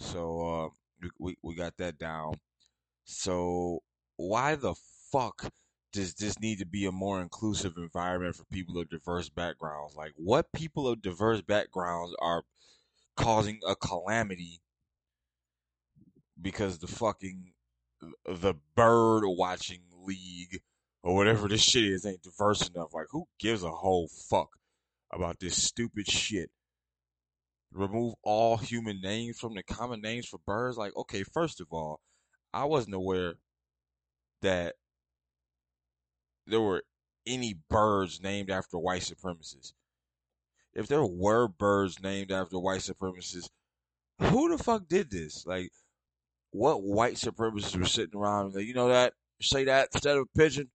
So uh, we, we we got that down. So why the fuck does this need to be a more inclusive environment for people of diverse backgrounds? Like, what people of diverse backgrounds are causing a calamity because the fucking the bird watching league or whatever this shit is ain't diverse enough. Like, who gives a whole fuck about this stupid shit? Remove all human names from the common names for birds. Like, okay, first of all, I wasn't aware that there were any birds named after white supremacists. If there were birds named after white supremacists, who the fuck did this? Like, what white supremacists were sitting around like, you know that? Say that instead of a pigeon?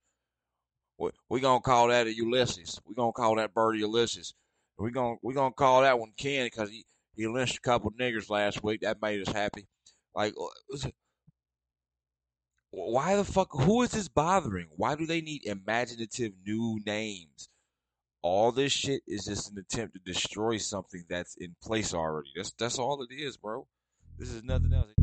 We're we going to call that a Ulysses. We're going to call that bird a Ulysses. We're going we gonna call that one Ken because he, he lynched a couple niggers last week. That made us happy. Like, uh, why the fuck? Who is this bothering? Why do they need imaginative new names? All this shit is just an attempt to destroy something that's in place already. That's that's all it is, bro. This is nothing else.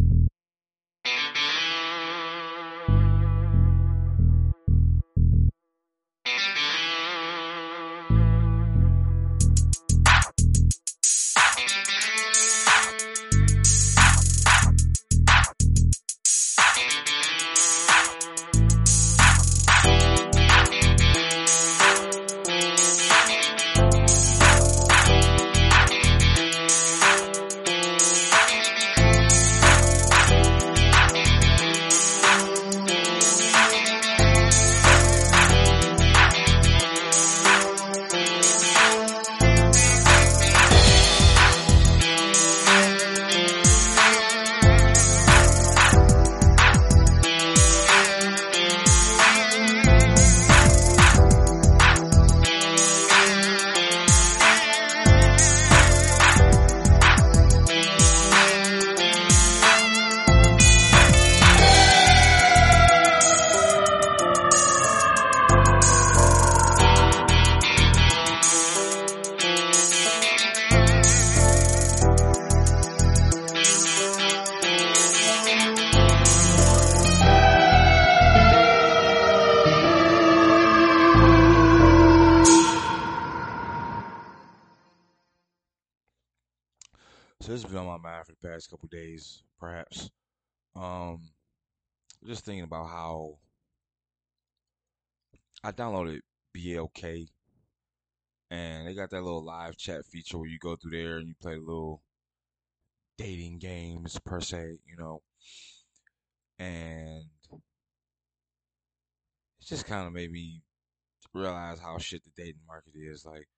Past couple days, perhaps. Um, just thinking about how I downloaded BLK, and they got that little live chat feature where you go through there and you play little dating games per se, you know. And it just kind of made me realize how shit the dating market is. Like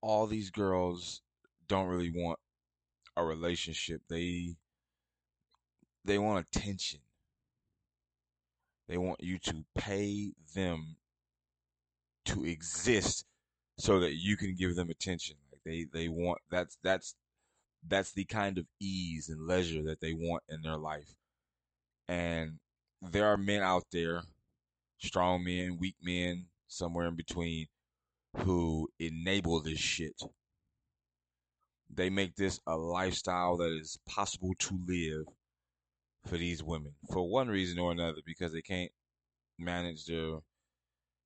all these girls don't really want a relationship. They they want attention. They want you to pay them to exist so that you can give them attention. Like they they want that's that's that's the kind of ease and leisure that they want in their life. And there are men out there, strong men, weak men, somewhere in between, who enable this shit. They make this a lifestyle that is possible to live for these women for one reason or another because they can't manage their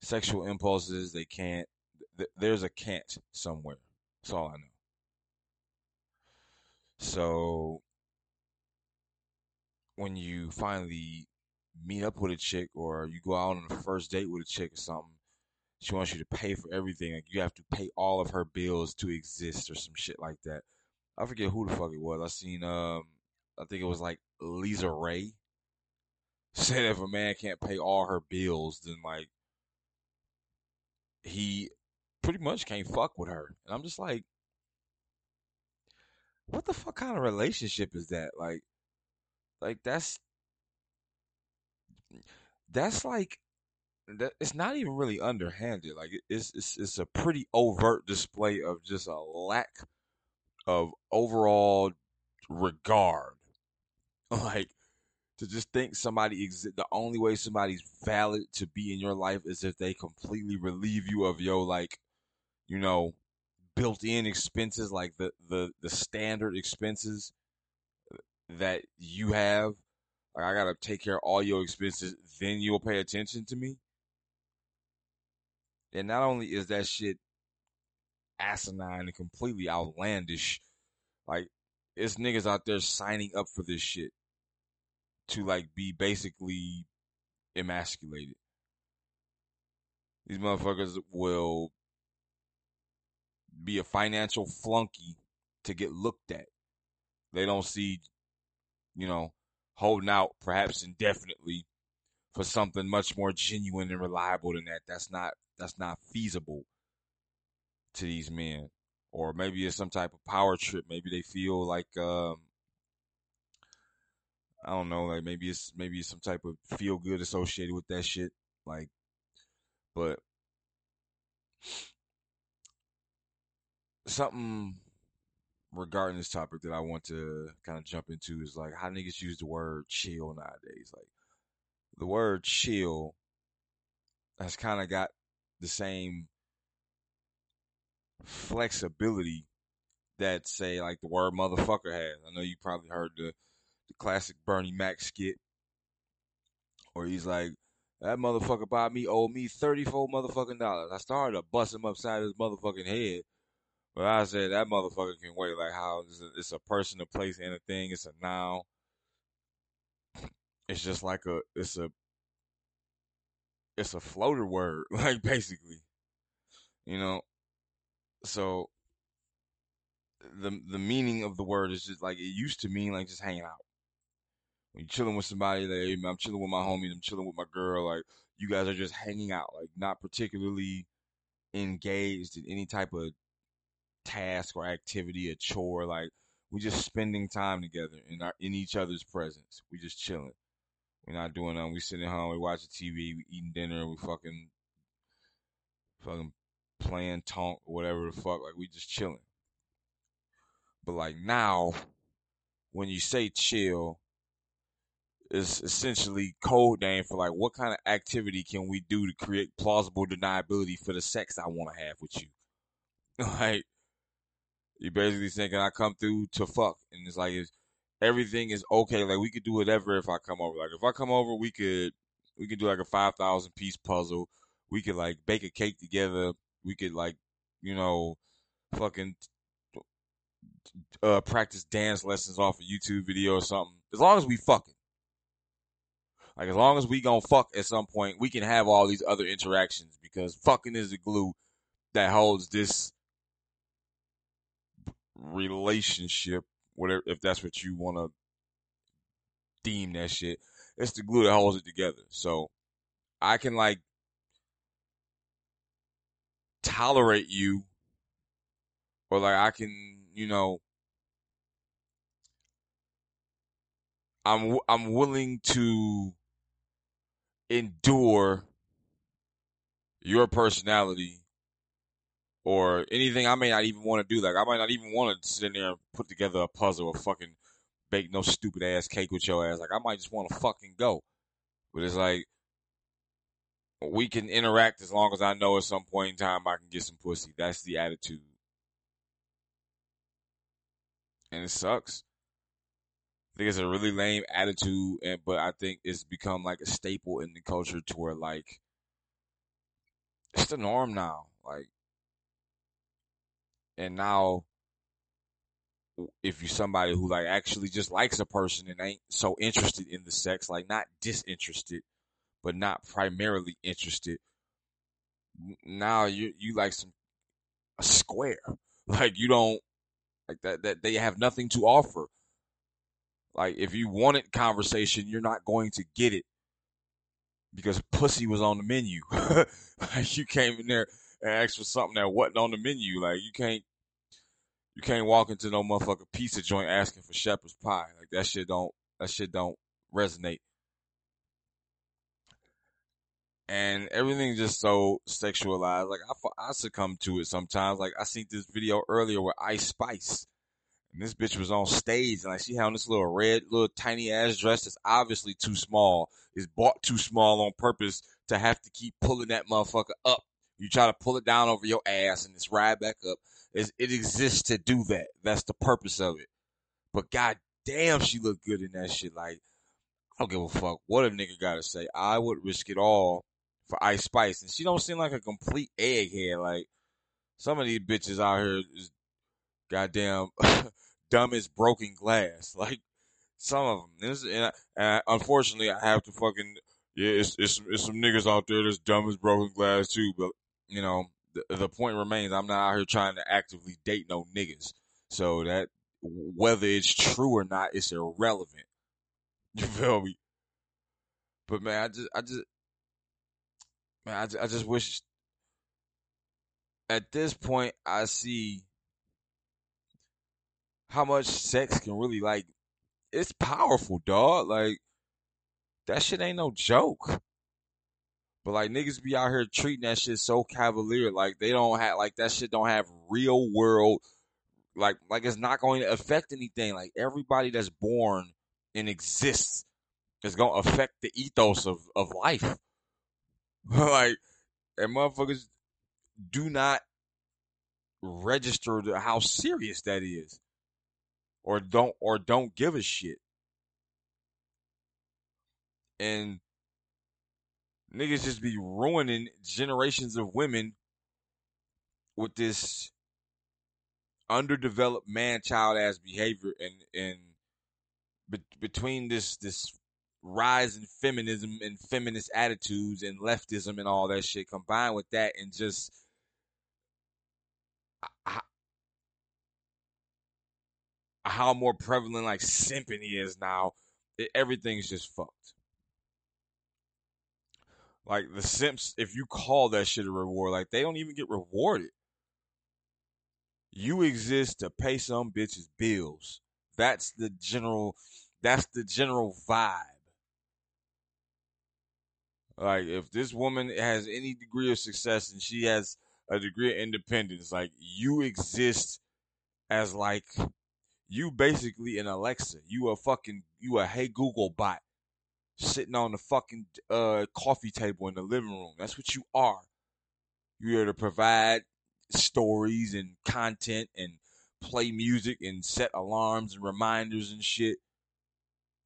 sexual impulses. They can't. Th- there's a can't somewhere. That's all I know. So when you finally meet up with a chick or you go out on a first date with a chick or something, she wants you to pay for everything. Like you have to pay all of her bills to exist or some shit like that. I forget who the fuck it was. I seen um I think it was like Lisa Ray said if a man can't pay all her bills, then like he pretty much can't fuck with her. And I'm just like, what the fuck kind of relationship is that? Like, like that's that's like that. It's not even really underhanded. Like it's it's it's a pretty overt display of just a lack of overall regard. Like to just think somebody exist. The only way somebody's valid to be in your life is if they completely relieve you of your like, you know, built-in expenses, like the the the standard expenses. that you have, like I gotta take care of all your expenses, then you'll pay attention to me. And not only is that shit asinine and completely outlandish, like it's niggas out there signing up for this shit to like be basically emasculated. These motherfuckers will be a financial flunky to get looked at. They don't see, you know, holding out perhaps indefinitely for something much more genuine and reliable than that. That's not that's not feasible to these men. Or maybe it's some type of power trip. Maybe they feel like um, I don't know, like maybe it's maybe it's some type of feel good associated with that shit. Like but something regarding this topic that I want to kind of jump into is like how niggas use the word chill nowadays. Like the word chill has kind of got the same flexibility that say like the word motherfucker has. I know you probably heard the the classic Bernie Mac skit where he's like, that motherfucker bought me owed me thirty four motherfucking dollars. I started to bust him upside his motherfucking head. But I said that motherfucker can wait. Like how it's a, it's a person, a place, and a thing. It's a noun. It's just like a it's a it's a floater word, like basically. You know. So the the meaning of the word is just like it used to mean like just hanging out. When you're chilling with somebody, like I'm chilling with my homies, I'm chilling with my girl, like you guys are just hanging out, like not particularly engaged in any type of task or activity, a chore. Like we're just spending time together in our in each other's presence. We're just chilling. We're not doing nothing. We sitting home, we watching TV, we eating dinner, we fucking fucking playing tonk whatever the fuck. Like we just chilling. But like now, when you say chill, it's essentially code name for like what kind of activity can we do to create plausible deniability for the sex I want to have with you. like you're basically thinking I come through to fuck, and it's like it's, everything is okay. Like we could do whatever if I come over. Like if I come over, we could we could do like a five thousand piece puzzle. We could like bake a cake together. We could like you know fucking uh, practice dance lessons off a YouTube video or something. As long as we fucking. Like as long as we gonna fuck at some point, we can have all these other interactions because fucking is the glue that holds this relationship, whatever if that's what you want to deem that shit. It's the glue that holds it together. So I can like tolerate you or like I can, you know, I'm I'm willing to endure your personality or anything I may not even want to do. Like I might not even want to sit in there and put together a puzzle or fucking bake no stupid ass cake with your ass. Like I might just want to fucking go. But it's like we can interact as long as I know at some point in time I can get some pussy. That's the attitude. And it sucks. I think it's a really lame attitude, and but I think it's become like a staple in the culture to where like it's the norm now. Like, and now if you're somebody who like actually just likes a person and ain't so interested in the sex, like not disinterested, but not primarily interested, now you you like some a square. Like you don't like that that they have nothing to offer. Like if you wanted conversation, you're not going to get it because pussy was on the menu. like you came in there and asked for something that wasn't on the menu. Like you can't you can't walk into no motherfucking pizza joint asking for shepherd's pie. Like that shit don't that shit don't resonate. And everything just so sexualized. Like I, I succumb to it sometimes. Like I seen this video earlier with Ice Spice and this bitch was on stage and like she had on this little red, little tiny ass dress that's obviously too small. Is bought too small on purpose to have to keep pulling that motherfucker up. You try to pull it down over your ass and it's right back up. It's, it exists to do that. That's the purpose of it. But god damn, she looked good in that shit. Like, I don't give a fuck what a nigga gotta say. I would risk it all for Ice Spice, and she don't seem like a complete egghead. Like some of these bitches out here is goddamn dumb as broken glass. Like some of them. This, and, and unfortunately, I have to fucking yeah. It's, it's it's some niggas out there that's dumb as broken glass too. But you know, the, the point remains, I'm not out here trying to actively date no niggas. So that whether it's true or not, it's irrelevant. You feel me? But man, I just, I just, man, I just, I just wish. At this point, I see how much sex can really like. It's powerful, dog. Like that shit ain't no joke. But like niggas be out here treating that shit so cavalier, like they don't have like that shit don't have real world like like it's not going to affect anything. Like everybody that's born and exists is gonna affect the ethos of, of life. like and motherfuckers do not register how serious that is. Or don't or don't give a shit. And niggas just be ruining generations of women with this underdeveloped man child ass behavior and and be, between this this rise in feminism and feminist attitudes and leftism and all that shit combined with that and just how more prevalent like simping is now it, everything's just fucked like the simps if you call that shit a reward like they don't even get rewarded you exist to pay some bitches bills. That's the general that's the general vibe. Like if this woman has any degree of success and she has a degree of independence, like you exist as like you basically an Alexa. You a fucking you a hey Google bot sitting on the fucking uh coffee table in the living room. That's what you are. You're here to provide stories and content and play music and set alarms and reminders and shit.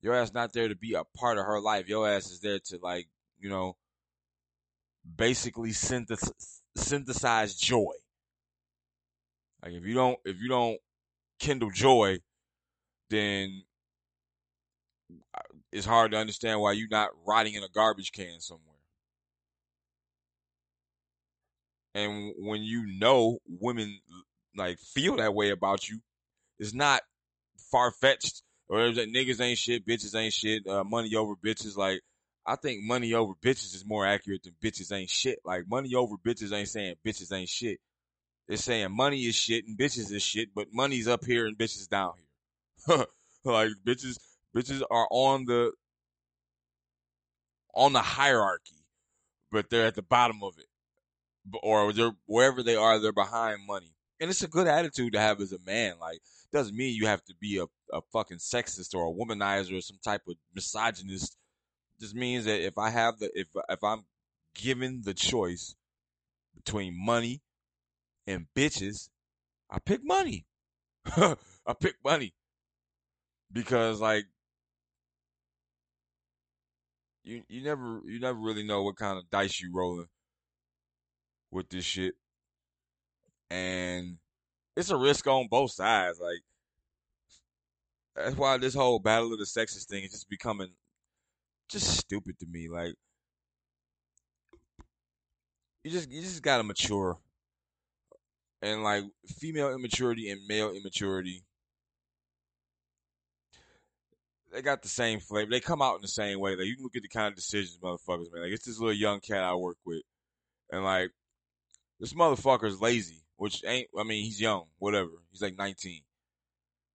Your ass not there to be a part of her life. Your ass is there to like, you know, basically synthesize, synthesize joy. Like if you don't if you don't kindle joy, then it's hard to understand why you're not rotting in a garbage can somewhere. And when you know women like feel that way about you, it's not far fetched. Or that niggas ain't shit, bitches ain't shit, uh, money over bitches. Like, I think money over bitches is more accurate than bitches ain't shit. Like, money over bitches ain't saying bitches ain't shit. It's saying money is shit and bitches is shit, but money's up here and bitches down here. like, bitches, bitches are on the, on the hierarchy, but they're at the bottom of it or they're wherever they are, they're behind money. And it's a good attitude to have as a man. Like, doesn't mean you have to be a, a fucking sexist or a womanizer or some type of misogynist. Just means that if I have the if if I'm given the choice between money and bitches, I pick money. I pick money because like you you never you never really know what kind of dice you rolling with this shit. And it's a risk on both sides. Like that's why this whole battle of the sexes thing is just becoming just stupid to me. Like you just you just gotta mature. And like female immaturity and male immaturity, they got the same flavor. They come out in the same way. Like you can look at the kind of decisions motherfuckers man. Like it's this little young cat I work with, and like this motherfucker's lazy, which ain't. I mean, he's young, whatever. He's like 19,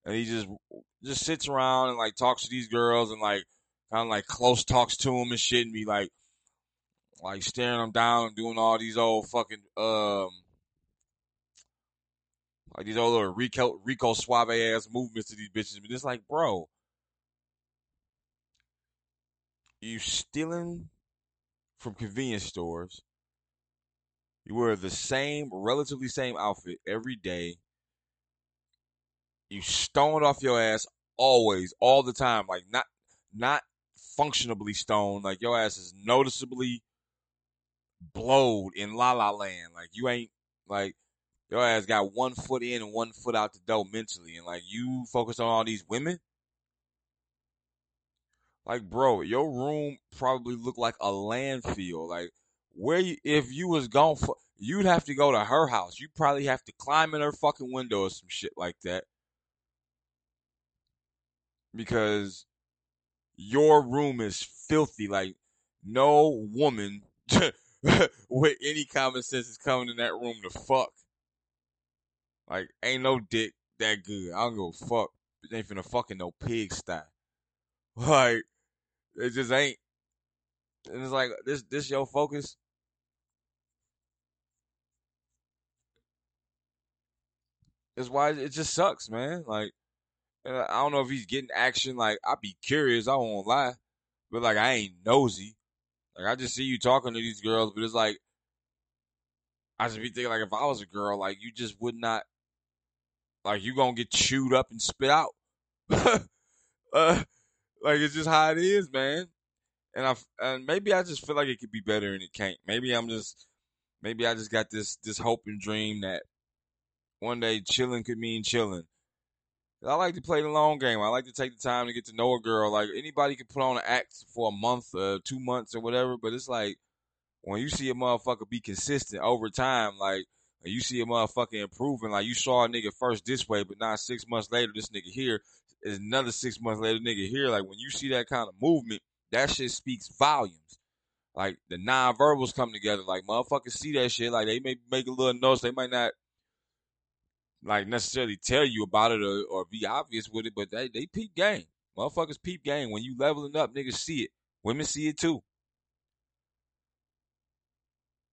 and he just just sits around and like talks to these girls and like kind of like close talks to them and shit, and be like like staring them down and doing all these old fucking um like these old little Rico Rico Suave ass movements to these bitches. But it's like, bro, you stealing from convenience stores you wear the same, relatively same outfit every day. You stoned off your ass always, all the time, like not not functionably stoned. Like your ass is noticeably blowed in La La Land. Like you ain't like your ass got one foot in and one foot out the door mentally, and like you focus on all these women. Like, bro, your room probably looked like a landfill. Like, where you, if you was gone for, you'd have to go to her house. You probably have to climb in her fucking window or some shit like that. Because your room is filthy. Like, no woman with any common sense is coming in that room to fuck. Like, ain't no dick that good. I don't go fuck. Ain't finna fucking no pig style. Like, it just ain't. And it's like this this your focus. Is why it just sucks, man. Like I don't know if he's getting action. Like I'd be curious. I won't lie, but like I ain't nosy. Like I just see you talking to these girls, but it's like I just be thinking like if I was a girl, like you just would not. Like you gonna get chewed up and spit out. uh, like it's just how it is, man and I and maybe I just feel like it could be better and it can't. Maybe I'm just maybe I just got this this hope and dream that one day chilling could mean chilling. I like to play the long game. I like to take the time to get to know a girl. Like anybody can put on an act for a month, uh, two months, or whatever. But it's like when you see a motherfucker be consistent over time, like you see a motherfucker improving. Like you saw a nigga first this way, but now six months later, this nigga here is another six months later, nigga here. Like when you see that kind of movement, that shit speaks volumes. Like the non-verbals come together. Like motherfuckers see that shit. Like they may make a little notice. They might not like necessarily tell you about it or, or be obvious with it, but they they peep game. Motherfuckers peep game. When you leveling up, niggas see it. Women see it too.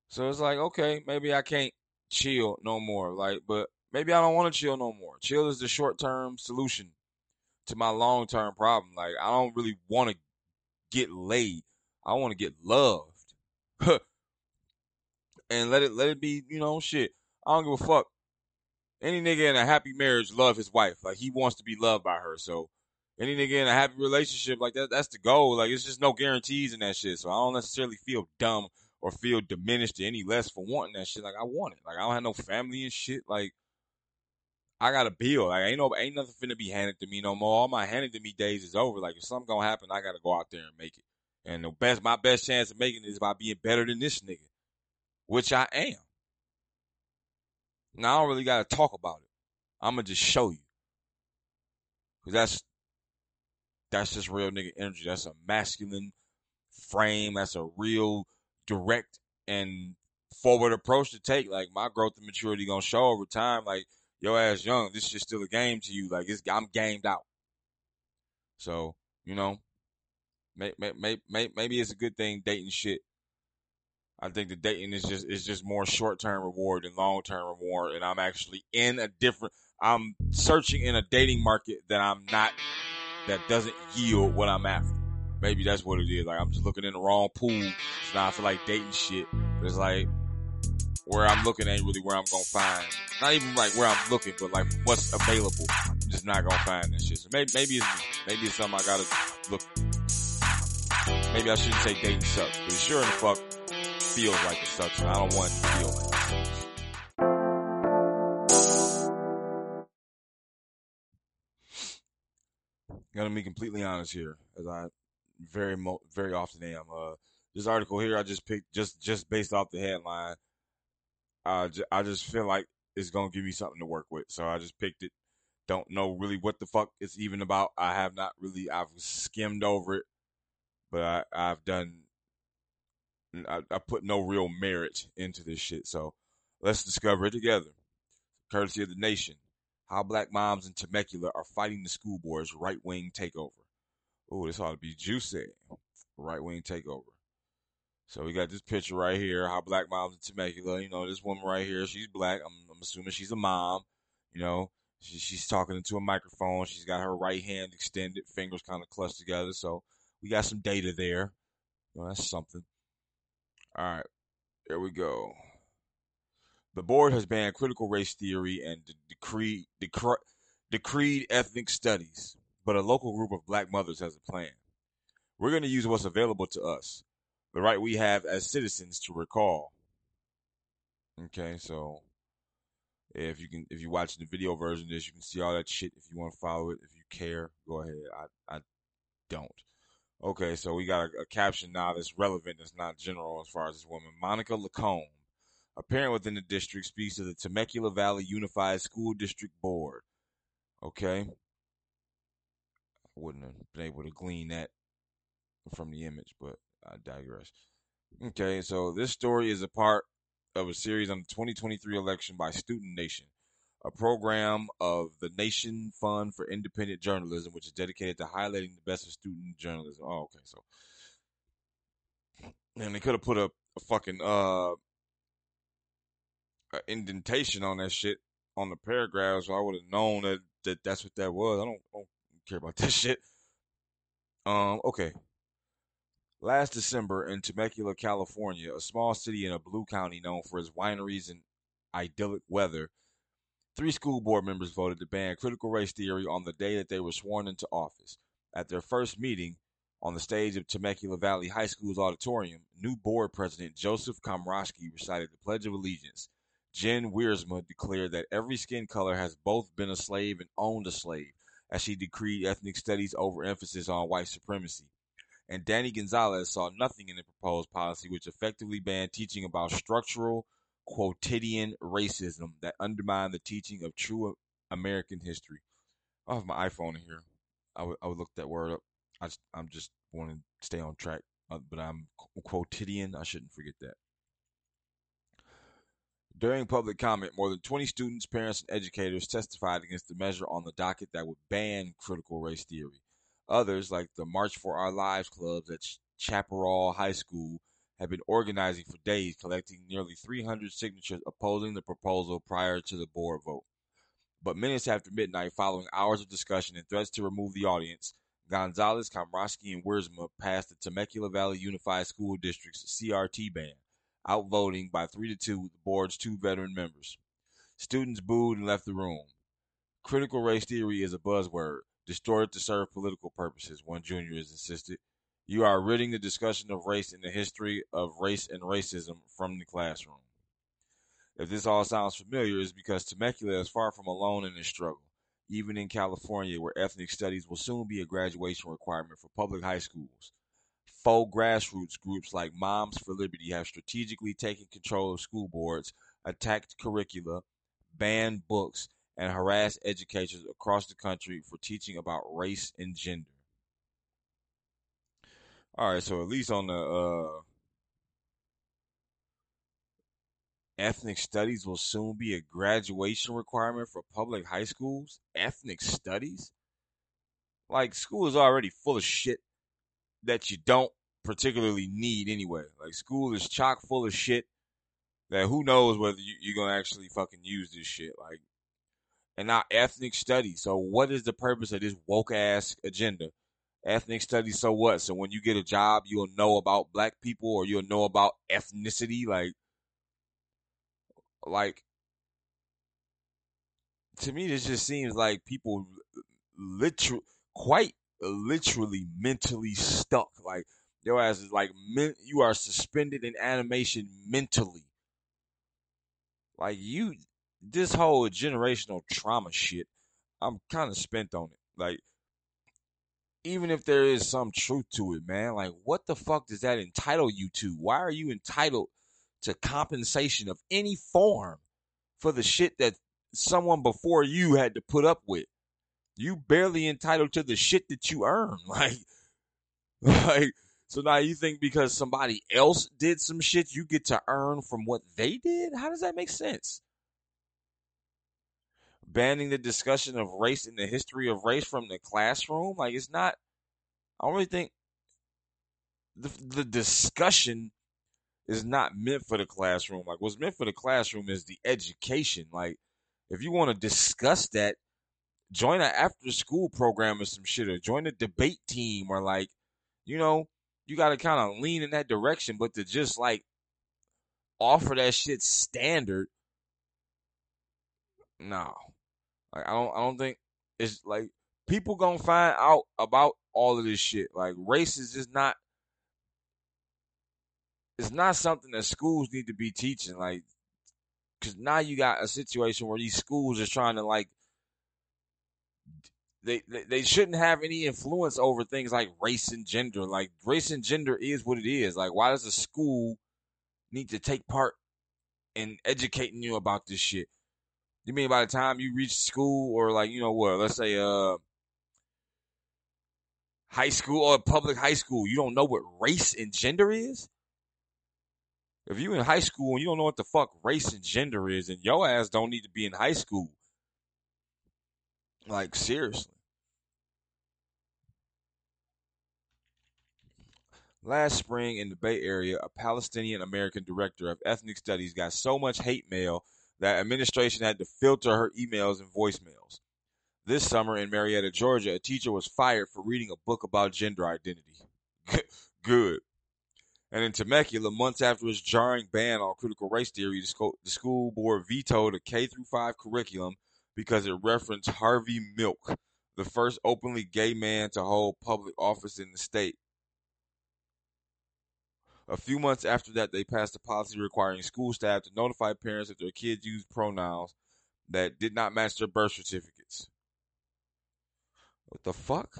So it's like, okay, maybe I can't chill no more. Like, but maybe I don't want to chill no more. Chill is the short term solution to my long term problem. Like, I don't really want to get laid. I want to get loved. and let it let it be, you know, shit. I don't give a fuck. Any nigga in a happy marriage love his wife. Like he wants to be loved by her. So any nigga in a happy relationship like that, that's the goal. Like it's just no guarantees in that shit. So I don't necessarily feel dumb or feel diminished any less for wanting that shit. Like I want it. Like I don't have no family and shit. Like I got a bill. Like ain't no ain't nothing finna be handed to me no more. All my handed to me days is over. Like if something gonna happen, I gotta go out there and make it. And the best my best chance of making it is by being better than this nigga. Which I am. Now I don't really gotta talk about it. I'ma just show you. Cause that's that's just real nigga energy. That's a masculine frame. That's a real direct and forward approach to take. Like my growth and maturity gonna show over time. Like your ass young. This is still a game to you. Like it's, I'm gamed out. So you know, may, may, may, maybe it's a good thing dating shit. I think the dating is just is just more short term reward than long term reward, and I'm actually in a different. I'm searching in a dating market that I'm not that doesn't yield what I'm after. Maybe that's what it is. Like I'm just looking in the wrong pool. So now I feel like dating shit. But it's like where I'm looking ain't really where I'm gonna find. Not even like where I'm looking, but like what's available. I'm just not gonna find that shit. So maybe maybe it's maybe it's something I gotta look. Maybe I shouldn't say dating sucks, but it sure the fuck feels like it sucks, and I don't want to feel like it sucks. Gonna be completely honest here, as I very mo- very often am. Uh, this article here I just picked just just based off the headline uh, I just feel like it's gonna give me something to work with, so I just picked it. Don't know really what the fuck it's even about. I have not really. I've skimmed over it, but I, I've done. I, I put no real merit into this shit, so let's discover it together. Courtesy of the nation, how black moms in Temecula are fighting the school board's right wing takeover. Oh, this ought to be juicy. Right wing takeover. So we got this picture right here, how black moms in Temecula. You know, this woman right here, she's black. I'm, I'm assuming she's a mom. You know, she, she's talking into a microphone. She's got her right hand extended, fingers kind of clutched together. So we got some data there. Well, that's something. All right, there we go. The board has banned critical race theory and decreed decreed ethnic studies. but a local group of black mothers has a plan. We're going to use what's available to us, the right we have as citizens to recall. Okay, so if you can, if you watch the video version of this, you can see all that shit. If you want to follow it, if you care, go ahead. I, I don't. Okay, so we got a, a caption now that's relevant, that's not general as far as this woman. Monica Lacombe, a parent within the district, speaks to the Temecula Valley Unified School District Board. Okay. I wouldn't have been able to glean that from the image, but I digress. Okay, so this story is a part of a series on the 2023 election by Student Nation, a program of the Nation Fund for Independent Journalism, which is dedicated to highlighting the best of student journalism. Oh, okay, so and they could have put a, a fucking uh a indentation on that shit on the paragraph, so I would have known that, that that's what that was. I don't, I don't care about that shit. Um, okay. Last December in Temecula, California, a small city in a blue county known for its wineries and idyllic weather, three school board members voted to ban critical race theory on the day that they were sworn into office. At their first meeting on the stage of Temecula Valley High School's auditorium, new board president Joseph Komrosky recited the Pledge of Allegiance. Jen Wiersma declared that every skin color has both been a slave and owned a slave, as she decreed ethnic studies over emphasis on white supremacy and Danny Gonzalez saw nothing in the proposed policy which effectively banned teaching about structural quotidian racism that undermined the teaching of true American history. I have my iPhone in here. I would, I would look that word up. I just, I'm just want to stay on track, uh, but I'm quotidian. I shouldn't forget that. During public comment, more than 20 students, parents, and educators testified against the measure on the docket that would ban critical race theory. Others, like the March for Our Lives clubs at Chaparral High School, have been organizing for days, collecting nearly 300 signatures opposing the proposal prior to the board vote. But minutes after midnight, following hours of discussion and threats to remove the audience, Gonzalez, Komrosky, and Wiersma passed the Temecula Valley Unified School District's CRT ban, outvoting by 3 to 2 the board's two veteran members. Students booed and left the room. Critical race theory is a buzzword, distorted to serve political purposes, one junior has insisted. You are ridding the discussion of race and the history of race and racism from the classroom. If this all sounds familiar, it's because Temecula is far from alone in this struggle, even in California, where ethnic studies will soon be a graduation requirement for public high schools. Faux grassroots groups like Moms for Liberty have strategically taken control of school boards, attacked curricula, banned books, and harass educators across the country for teaching about race and gender. All right, so at least on the uh, ethnic studies will soon be a graduation requirement for public high schools. Ethnic studies? Like, school is already full of shit that you don't particularly need anyway. Like, school is chock full of shit that who knows whether you, you're going to actually fucking use this shit. Like, and not ethnic studies. So what is the purpose of this woke ass agenda? Ethnic studies, so what? So when you get a job, you'll know about black people or you'll know about ethnicity, like, like, to me, this just seems like people literally, quite literally mentally stuck. Like, your ass is like, you are suspended in animation mentally. Like, you, this whole generational trauma shit, I'm kind of spent on it. Like, even if there is some truth to it, man, like, what the fuck does that entitle you to? Why are you entitled to compensation of any form for the shit that someone before you had to put up with? You barely entitled to the shit that you earn. Like, like, so now you think because somebody else did some shit, you get to earn from what they did? How does that make sense? Banning the discussion of race and the history of race from the classroom. Like it's not. I don't really think the the discussion is not meant for the classroom. Like what's meant for the classroom is the education. Like if you want to discuss that, join an after school program or some shit, or join a debate team, or like, you know, you got to kind of lean in that direction. But to just like offer that shit standard, no. Like I don't I don't think it's like people gonna find out about all of this shit. Like race is just not it's not something that schools need to be teaching. Like, because now you got a situation where these schools are trying to like they, they they shouldn't have any influence over things like race and gender. Like race and gender is what it is. Like why does a school need to take part in educating you about this shit? You mean by the time you reach school or like you know what? Let's say uh high school or public high school, you don't know what race and gender is? If you in high school and you don't know what the fuck race and gender is, and your ass don't need to be in high school. Like seriously. Last spring in the Bay Area, a Palestinian American director of ethnic studies got so much hate mail that administration had to filter her emails and voicemails. This summer in Marietta, Georgia, a teacher was fired for reading a book about gender identity. Good. And in Temecula, months after its jarring ban on critical race theory, the school board vetoed a K through 5 curriculum because it referenced Harvey Milk, the first openly gay man to hold public office in the state. A few months after that, they passed a policy requiring school staff to notify parents if their kids used pronouns that did not match their birth certificates. What the fuck?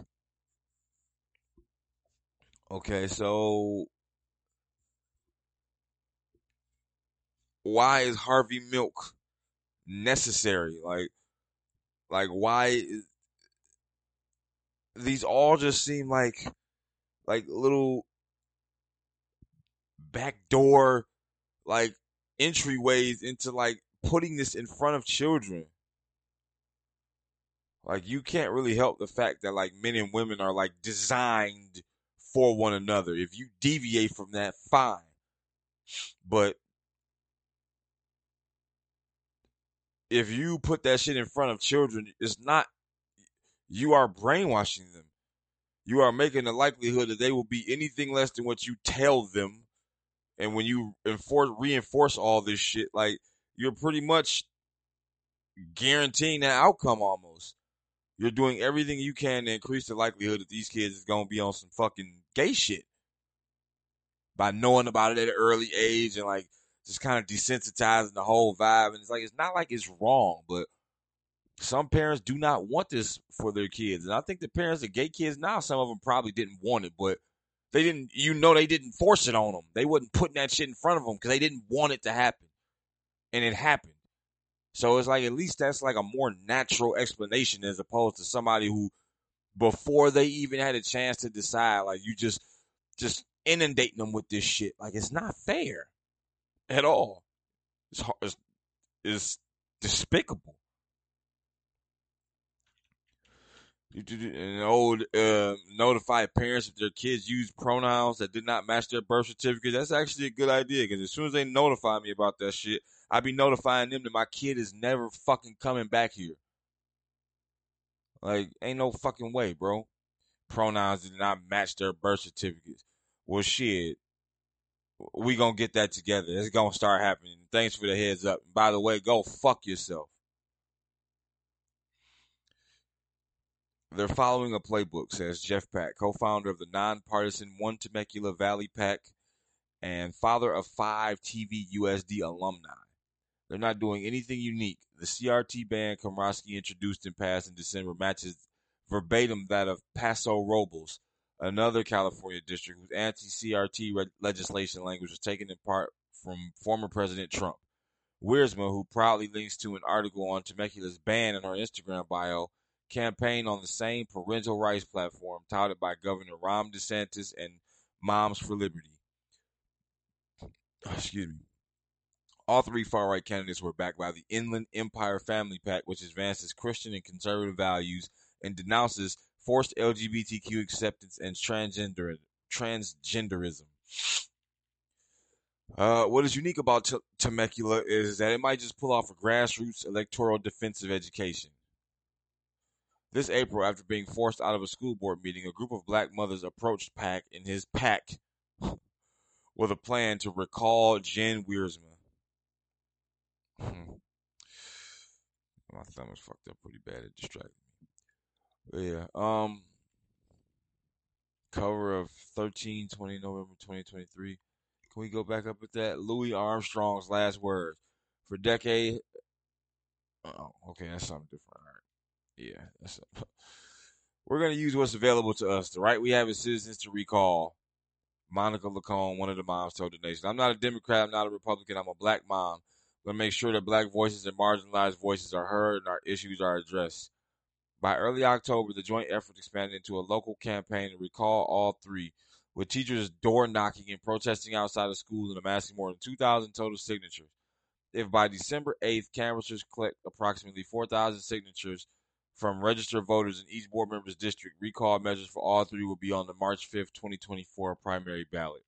Okay, so why is Harvey Milk necessary? Like, like why is, these all just seem like like little backdoor like entryways into like putting this in front of children. Like you can't really help the fact that like men and women are like designed for one another. If you deviate from that, fine. But if you put that shit in front of children, it's not you are brainwashing them. You are making the likelihood that they will be anything less than what you tell them and when you enforce reinforce all this shit, like you're pretty much guaranteeing that outcome almost. You're doing everything you can to increase the likelihood that these kids is gonna be on some fucking gay shit. By knowing about it at an early age and like just kind of desensitizing the whole vibe. And it's like it's not like it's wrong, but some parents do not want this for their kids. And I think the parents of gay kids now, some of them probably didn't want it, but they didn't, you know, they didn't force it on them. They wasn't putting that shit in front of them because they didn't want it to happen. And it happened. So it's like, at least that's like a more natural explanation as opposed to somebody who, before they even had a chance to decide, like you just, just inundating them with this shit. Like it's not fair at all. It's, it's, it's despicable. And old uh, notify parents if their kids use pronouns that did not match their birth certificate. That's actually a good idea because as soon as they notify me about that shit, I be notifying them that my kid is never fucking coming back here. Like, ain't no fucking way, bro. Pronouns did not match their birth certificates. Well, shit, we gonna get that together. It's gonna start happening. Thanks for the heads up. By the way, go fuck yourself. They're following a playbook, says Jeff Pack, co-founder of the nonpartisan One Temecula Valley PAC and father of five TV USD alumni. They're not doing anything unique. The CRT ban Komrosky introduced and passed in December matches verbatim that of Paso Robles, another California district whose anti-CRT re- legislation language was taken in part from former President Trump. Wiersma, who proudly links to an article on Temecula's ban in her Instagram bio, campaign on the same parental rights platform touted by Governor Ron DeSantis and Moms for Liberty. Excuse me. All three far right candidates were backed by the Inland Empire Family Pact, which advances Christian and conservative values and denounces forced LGBTQ acceptance and transgender transgenderism. Uh, what is unique about Temecula is that it might just pull off a grassroots electoral defensive education. This April, after being forced out of a school board meeting, a group of black mothers approached Pack and his pack with a plan to recall Jen Wiersma. My thumb is fucked up pretty bad. It distracted me. Yeah. Um. Cover of 13, 20 November 2023. Can we go back up with that? Louis Armstrong's last words. For decade. Oh, okay, that's something different. Yeah. We're gonna use what's available to us. The right we have as citizens to recall. Monica Lacone, one of the moms told the nation. I'm not a Democrat, I'm not a Republican, I'm a black mom. I'm gonna make sure that black voices and marginalized voices are heard and our issues are addressed. By early October, the joint effort expanded into a local campaign to recall all three, with teachers door knocking and protesting outside of schools and amassing more than 2,000 total signatures. If by December 8th, canvassers collect approximately 4,000 signatures from registered voters in each board member's district, recall measures for all three will be on the March 5th, 2024 primary ballot.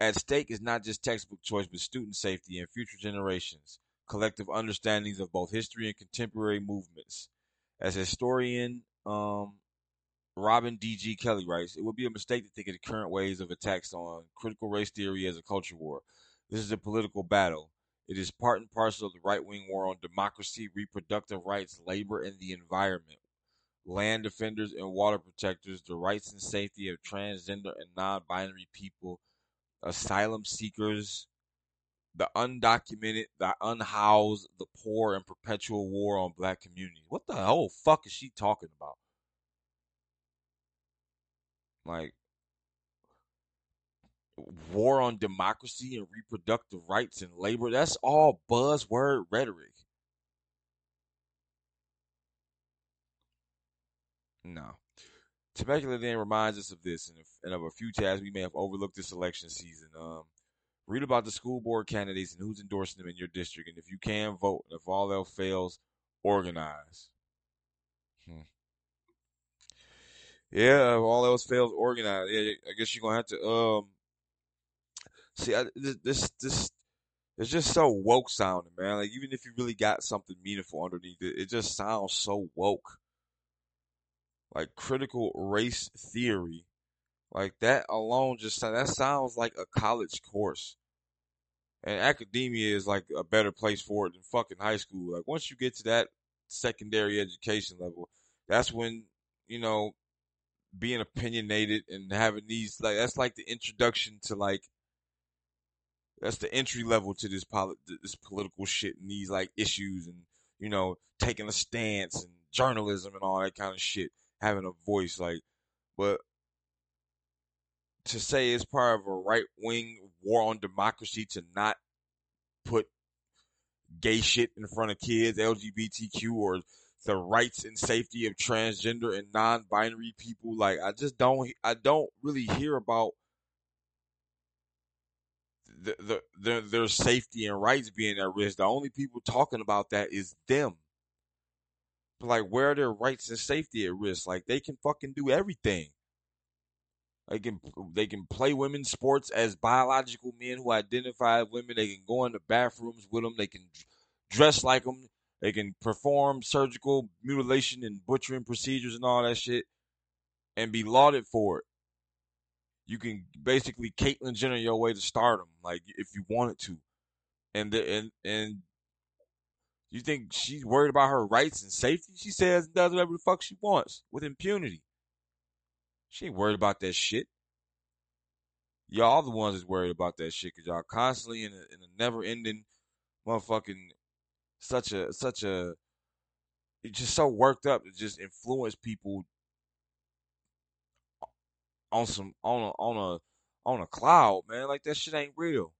At stake is not just textbook choice, but student safety and future generations, collective understandings of both history and contemporary movements. As historian um, Robin D.G. Kelley writes, it would be a mistake to think of the current waves of attacks on critical race theory as a culture war. This is a political battle. It is part and parcel of the right wing war on democracy, reproductive rights, labor, and the environment. Land defenders and water protectors, the rights and safety of transgender and non binary people, asylum seekers, the undocumented, the unhoused, the poor, and perpetual war on black communities. What the hell fuck is she talking about? Like, war on democracy and reproductive rights and labor. That's all buzzword rhetoric. No. Temecula then reminds us of this and, of a few tabs we may have overlooked this election season. Um, read about the school board candidates and who's endorsing them in your district. And if you can, vote. And if all else fails, organize. Hmm. Yeah, if all else fails, organize. Yeah, I guess you're gonna have to um See, I, this this it's just so woke sounding, man. Like even if you really got something meaningful underneath it, it just sounds so woke. Like critical race theory, like that alone just that sounds like a college course. And academia is like a better place for it than fucking high school. Like once you get to that secondary education level, that's when you know being opinionated and having these like that's like the introduction to like that's the entry level to this poli- this political shit and these like issues and you know taking a stance and journalism and all that kind of shit, having a voice like, but to say it's part of a right wing war on democracy to not put gay shit in front of kids, LGBTQ or the rights and safety of transgender and non-binary people like I just don't I don't really hear about the, the, the, their safety and rights being at risk. The only people talking about that is them. But like, where are their rights and safety at risk? Like, they can fucking do everything. They can they can play women's sports as biological men who identify as women. They can go into bathrooms with them. They can dress like them. They can perform surgical mutilation and butchering procedures and all that shit, and be lauded for it you can basically Caitlyn Jenner your way to stardom, like if you wanted to, and the, and and you think she's worried about her rights and safety? She says and does whatever the fuck she wants with impunity. She ain't worried about that shit. Y'all the ones that's worried about that shit because y'all constantly in a, in a never ending motherfucking such a such a it's just so worked up to just influence people on some on a on a on a cloud, man. Like that shit ain't real.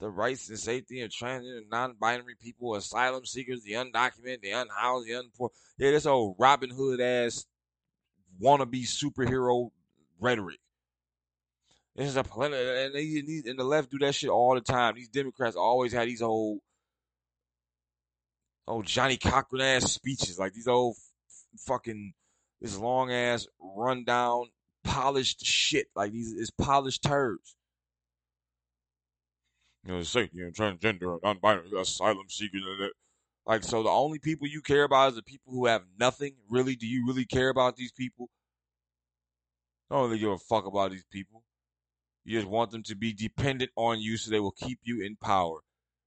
The rights and safety of transgender and non-binary people, asylum seekers, the undocumented, the unhoused, the unpoor. Yeah, this old Robin Hood ass wannabe superhero rhetoric. This is a political, and they need and the left do that shit all the time. These Democrats always had these old, old Johnnie Cochran ass speeches, like these old fucking this long ass rundown polished shit. Like these is polished turds. You know, safety and transgender, non-binary, asylum seekers. Like, so the only people you care about is the people who have nothing. Really, do you really care about these people? Don't really give a fuck about these people. You just want them to be dependent on you so they will keep you in power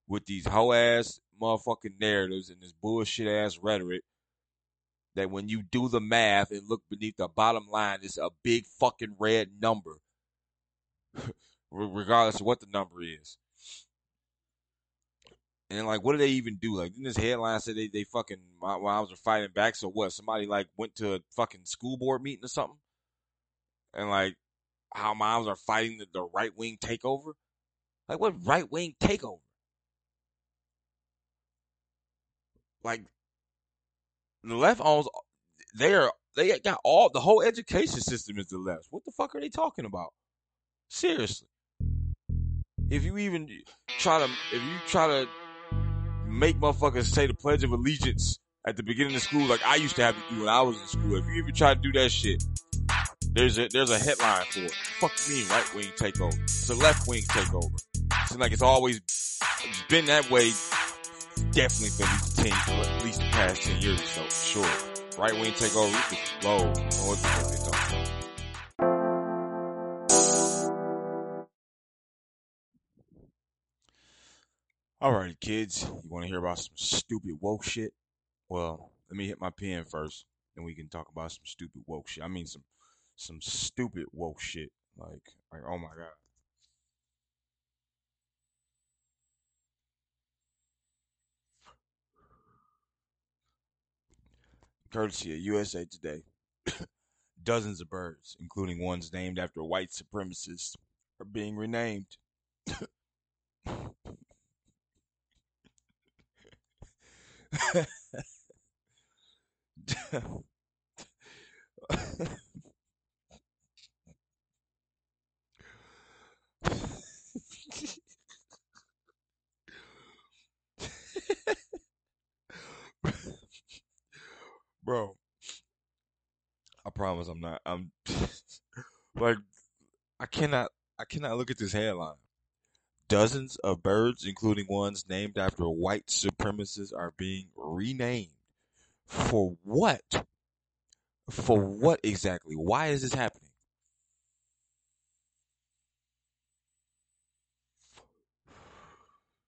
with these hoe ass motherfucking narratives and this bullshit ass rhetoric that when you do the math and look beneath the bottom line, it's a big fucking red number, regardless of what the number is. And like, what do they even do? Like, in this headline said they, they fucking moms are fighting back. So what? Somebody like went to a fucking school board meeting or something, and like, how moms are fighting the, the right wing takeover. Like, what right wing takeover? Like, the left owns. They are. They got all the whole education system is the left. What the fuck are they talking about? Seriously. If you even try to, if you try to make motherfuckers say the Pledge of Allegiance at the beginning of school, like I used to have to do when I was in school. If you even try to do that shit, there's a there's a headline for it. Fuck me, right wing takeover. It's a left wing takeover. It's like it's always it's been that way. Definitely for at least for at least the past ten years or so. Sure, right wing takeover. Low. What the fuck they talking about? Alrighty, kids. You want to hear about some stupid woke shit? Well, let me hit my pen first, and we can talk about some stupid woke shit. I mean, some some stupid woke shit. Like, like, oh my god. Courtesy of USA Today. Dozens of birds, including ones named after white supremacists, are being renamed. Bro, I promise I'm not. I'm like, I cannot. I cannot look at this headline. Dozens of birds, including ones named after white supremacists, are being renamed. For what? For what exactly? Why is this happening?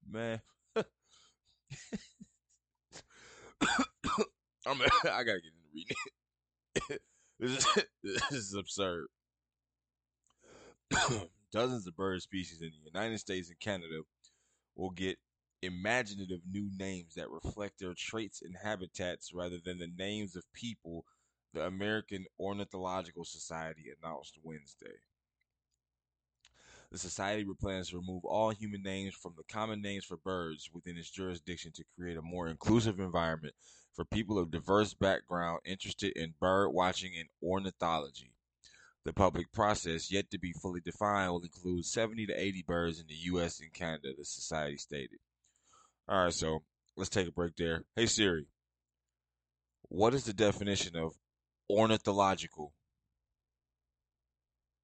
Man. I'm, I gotta get into reading it. this, is, this is absurd. Dozens of bird species in the United States and Canada will get imaginative new names that reflect their traits and habitats rather than the names of people, the American Ornithological Society announced Wednesday. The society plans to remove all human names from the common names for birds within its jurisdiction to create a more inclusive environment for people of diverse background interested in bird watching and ornithology. The public process, yet to be fully defined, will include 70 to 80 birds in the U.S. and Canada, the society stated. All right, so let's take a break there. Hey Siri, what is the definition of ornithological?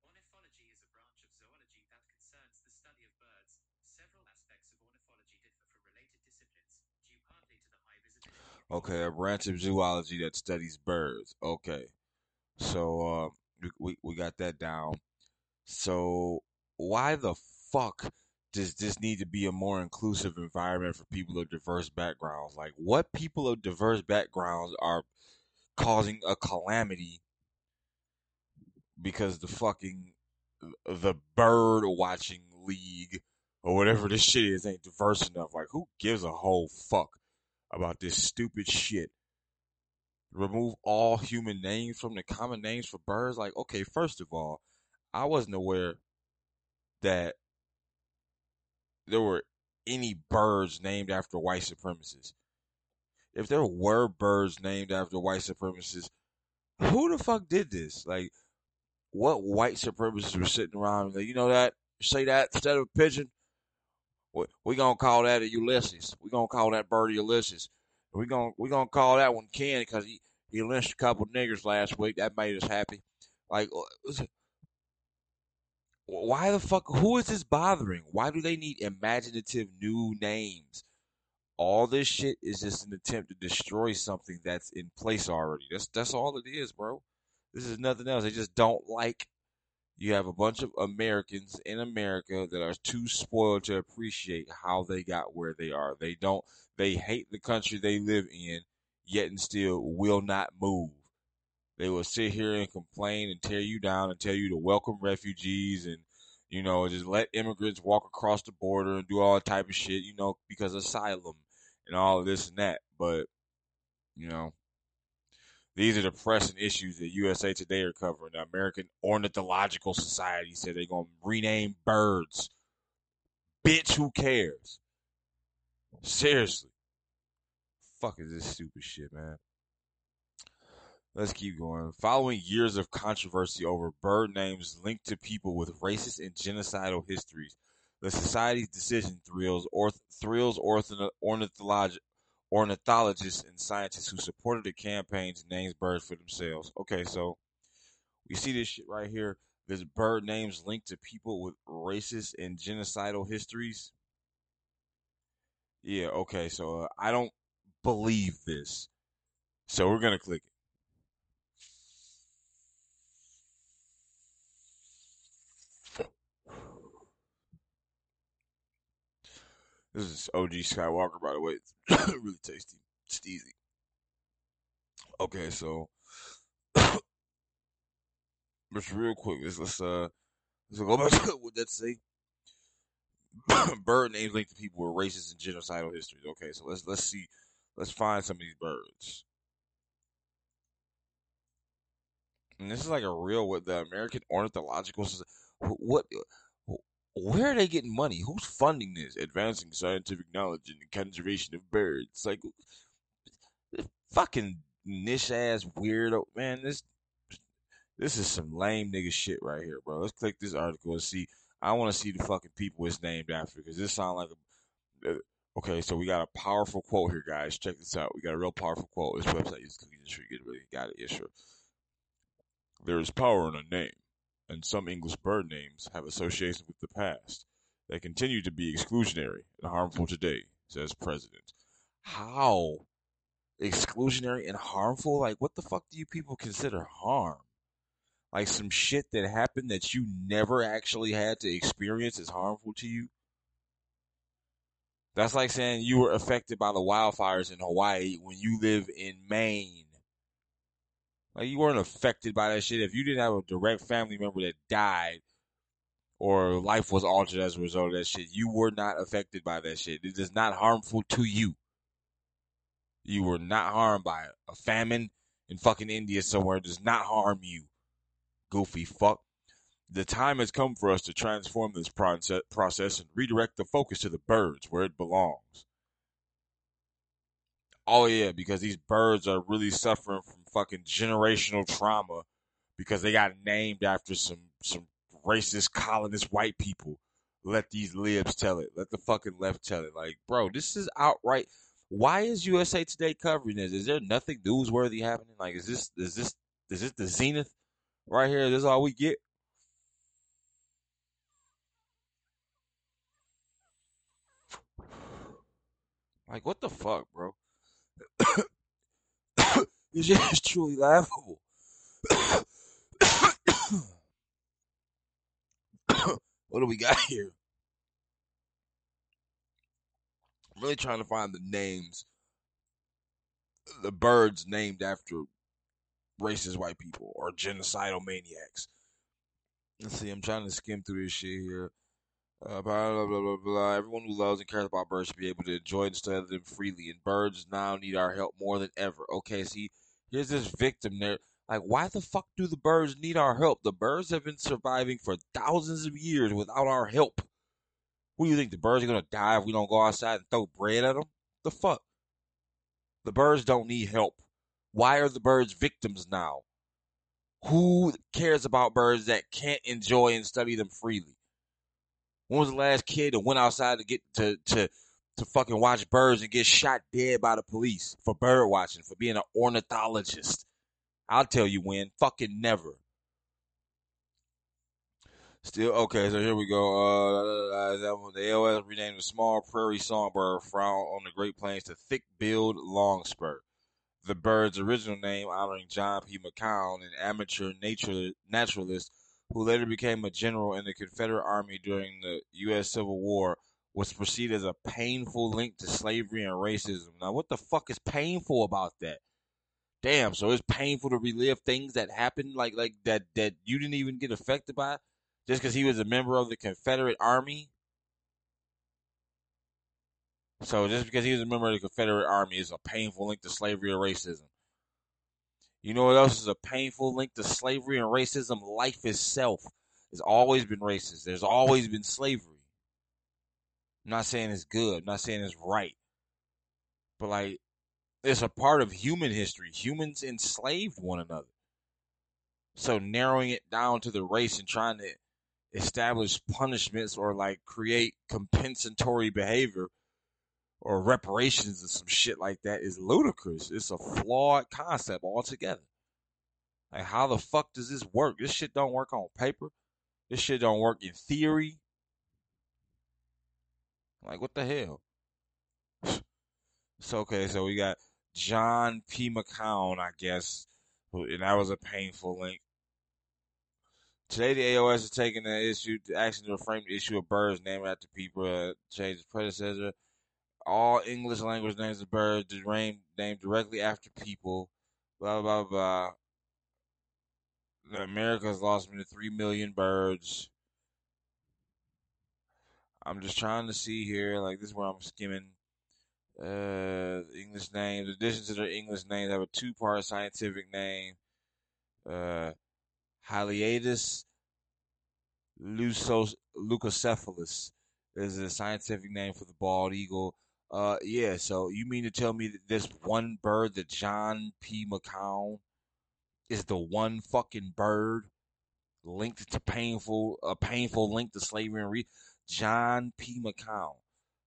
Ornithology is a branch of zoology that concerns the study of birds. Several aspects of ornithology differ for related disciplines, due partly to the high visibility. Okay, a branch of zoology that studies birds. Okay, so uh, we we got that down. So why the fuck does this need to be a more inclusive environment for people of diverse backgrounds? Like, what people of diverse backgrounds are causing a calamity because the fucking the bird watching league or whatever this shit is ain't diverse enough. Like, who gives a whole fuck about this stupid shit? Remove all human names from the common names for birds. Like, okay, first of all, I wasn't aware that there were any birds named after white supremacists. If there were birds named after white supremacists, who the fuck did this? Like, what white supremacists were sitting around like, you know that? Say that instead of a pigeon? We, we gonna call that a Ulysses. We're gonna call that bird Ulysses. We gonna we gonna call that one Ken because he he lynched a couple of niggers last week. That made us happy. Like, uh, why the fuck? Who is this bothering? Why do they need imaginative new names? All this shit is just an attempt to destroy something that's in place already. That's that's all it is, bro. This is nothing else. They just don't like You have a bunch of Americans in America that are too spoiled to appreciate how they got where they are. They don't, they hate the country they live in, yet and still will not move. They will sit here and complain and tear you down and tell you to welcome refugees and, you know, just let immigrants walk across the border and do all that type of shit, you know, because asylum and all of this and that. But, you know, these are the pressing issues that USA Today are covering. The American Ornithological Society said they're going to rename birds. Bitch, who cares? Seriously. Fuck is this stupid shit, man? Let's keep going. Following years of controversy over bird names linked to people with racist and genocidal histories, the society's decision thrills, orth- thrills ornitholog- ornithologists and scientists who supported the campaigns names birds for themselves. Okay, so we see this shit right here. There's bird names linked to people with racist and genocidal histories. Yeah, okay, so uh, I don't believe this. So we're going to click it. This is OG Skywalker, by the way. It's really tasty. Easy. Okay, so just real quick, let's let's uh let's go back to what that say. Bird names linked to people with racist and genocidal histories. Okay, so let's let's see, let's find some of these birds. And this is like a real what the American Ornithological Society. What where are they getting money? Who's funding this? Advancing scientific knowledge and the conservation of birds. Like, fucking niche ass weirdo. Man, this this is some lame nigga shit right here, bro. Let's click this article and see. I want to see the fucking people it's named after because this sounds like a. Uh, okay, so we got a powerful quote here, guys. Check this out. We got a real powerful quote. This website is cooking industry. Get really got it. Yeah, sure. There is power in a name and some English bird names have associations with the past that continue to be exclusionary and harmful today, says President. How? Exclusionary and harmful? Like, what the fuck do you people consider harm? Like, some shit that happened that you never actually had to experience is harmful to you? That's like saying you were affected by the wildfires in Hawaii when you live in Maine. Like you weren't affected by that shit. If you didn't have a direct family member that died or life was altered as a result of that shit, you were not affected by that shit. It is not harmful to you. You were not harmed by it. A famine in fucking India somewhere does not harm you. Goofy fuck. The time has come for us to transform this process and redirect the focus to the birds where it belongs. Oh yeah, because these birds are really suffering from fucking generational trauma because they got named after some some racist colonist white people. Let these libs tell it. Let the fucking left tell it. Like, bro, this is outright. Why is USA Today covering this? Is there nothing newsworthy happening? Like, is this is this is this the zenith right here? This is all we get. Like, what the fuck, bro? this is truly laughable. what do we got here? I'm really trying to find the names, the birds named after racist white people or genocidal maniacs. Let's see, I'm trying to skim through this shit here. Uh, blah, blah, blah, blah. Everyone who loves and cares about birds should be able to enjoy and study them freely, and birds now need our help more than ever. Okay, see, here's this victim there. Like, why the fuck do the birds need our help? The birds have been surviving for thousands of years without our help. What do you think? The birds are gonna die if we don't go outside and throw bread at them? The fuck? The birds don't need help. Why are the birds victims now? Who cares about birds that can't enjoy and study them freely? When was the last kid that went outside to get to to to fucking watch birds and get shot dead by the police for bird watching, for being an ornithologist? I'll tell you when. Fucking never. Still okay. So here we go. Uh, the AOS renamed the small prairie songbird found on the Great Plains to thick-billed longspur. The bird's original name, honoring John P. McCown, an amateur nature naturalist who later became a general in the Confederate Army during the U.S. Civil War, was perceived as a painful link to slavery and racism. Now, what the fuck is painful about that? Damn, so it's painful to relive things that happened like like that that you didn't even get affected by just because he was a member of the Confederate Army. So just because he was a member of the Confederate Army is a painful link to slavery or racism. You know what else is a painful link to slavery and racism? Life itself has always been racist. There's always been slavery. I'm not saying it's good. I'm not saying it's right. But like, it's a part of human history. Humans enslaved one another. So narrowing it down to the race and trying to establish punishments or like create compensatory behavior or reparations or some shit like that is ludicrous. It's a flawed concept altogether. Like, how the fuck does this work? This shit don't work on paper. This shit don't work in theory. Like, what the hell? So, okay, so we got John P. McCown, I guess, who, and that was a painful link. Today, the AOS is taking the issue, the action to frame the issue of birds named after people, uh, change its predecessor all English language names of birds named, named directly after people. Blah blah blah. America has lost nearly three million birds. I'm just trying to see here. Like this is where I'm skimming. Uh, English names. In addition to their English names, have a two-part scientific name. Uh, Haliaeetus leucocephalus is a scientific name for the bald eagle. Uh, yeah. So you mean to tell me that this one bird, the John P. McCown, is the one fucking bird linked to painful, a painful link to slavery and re- John P. McCown.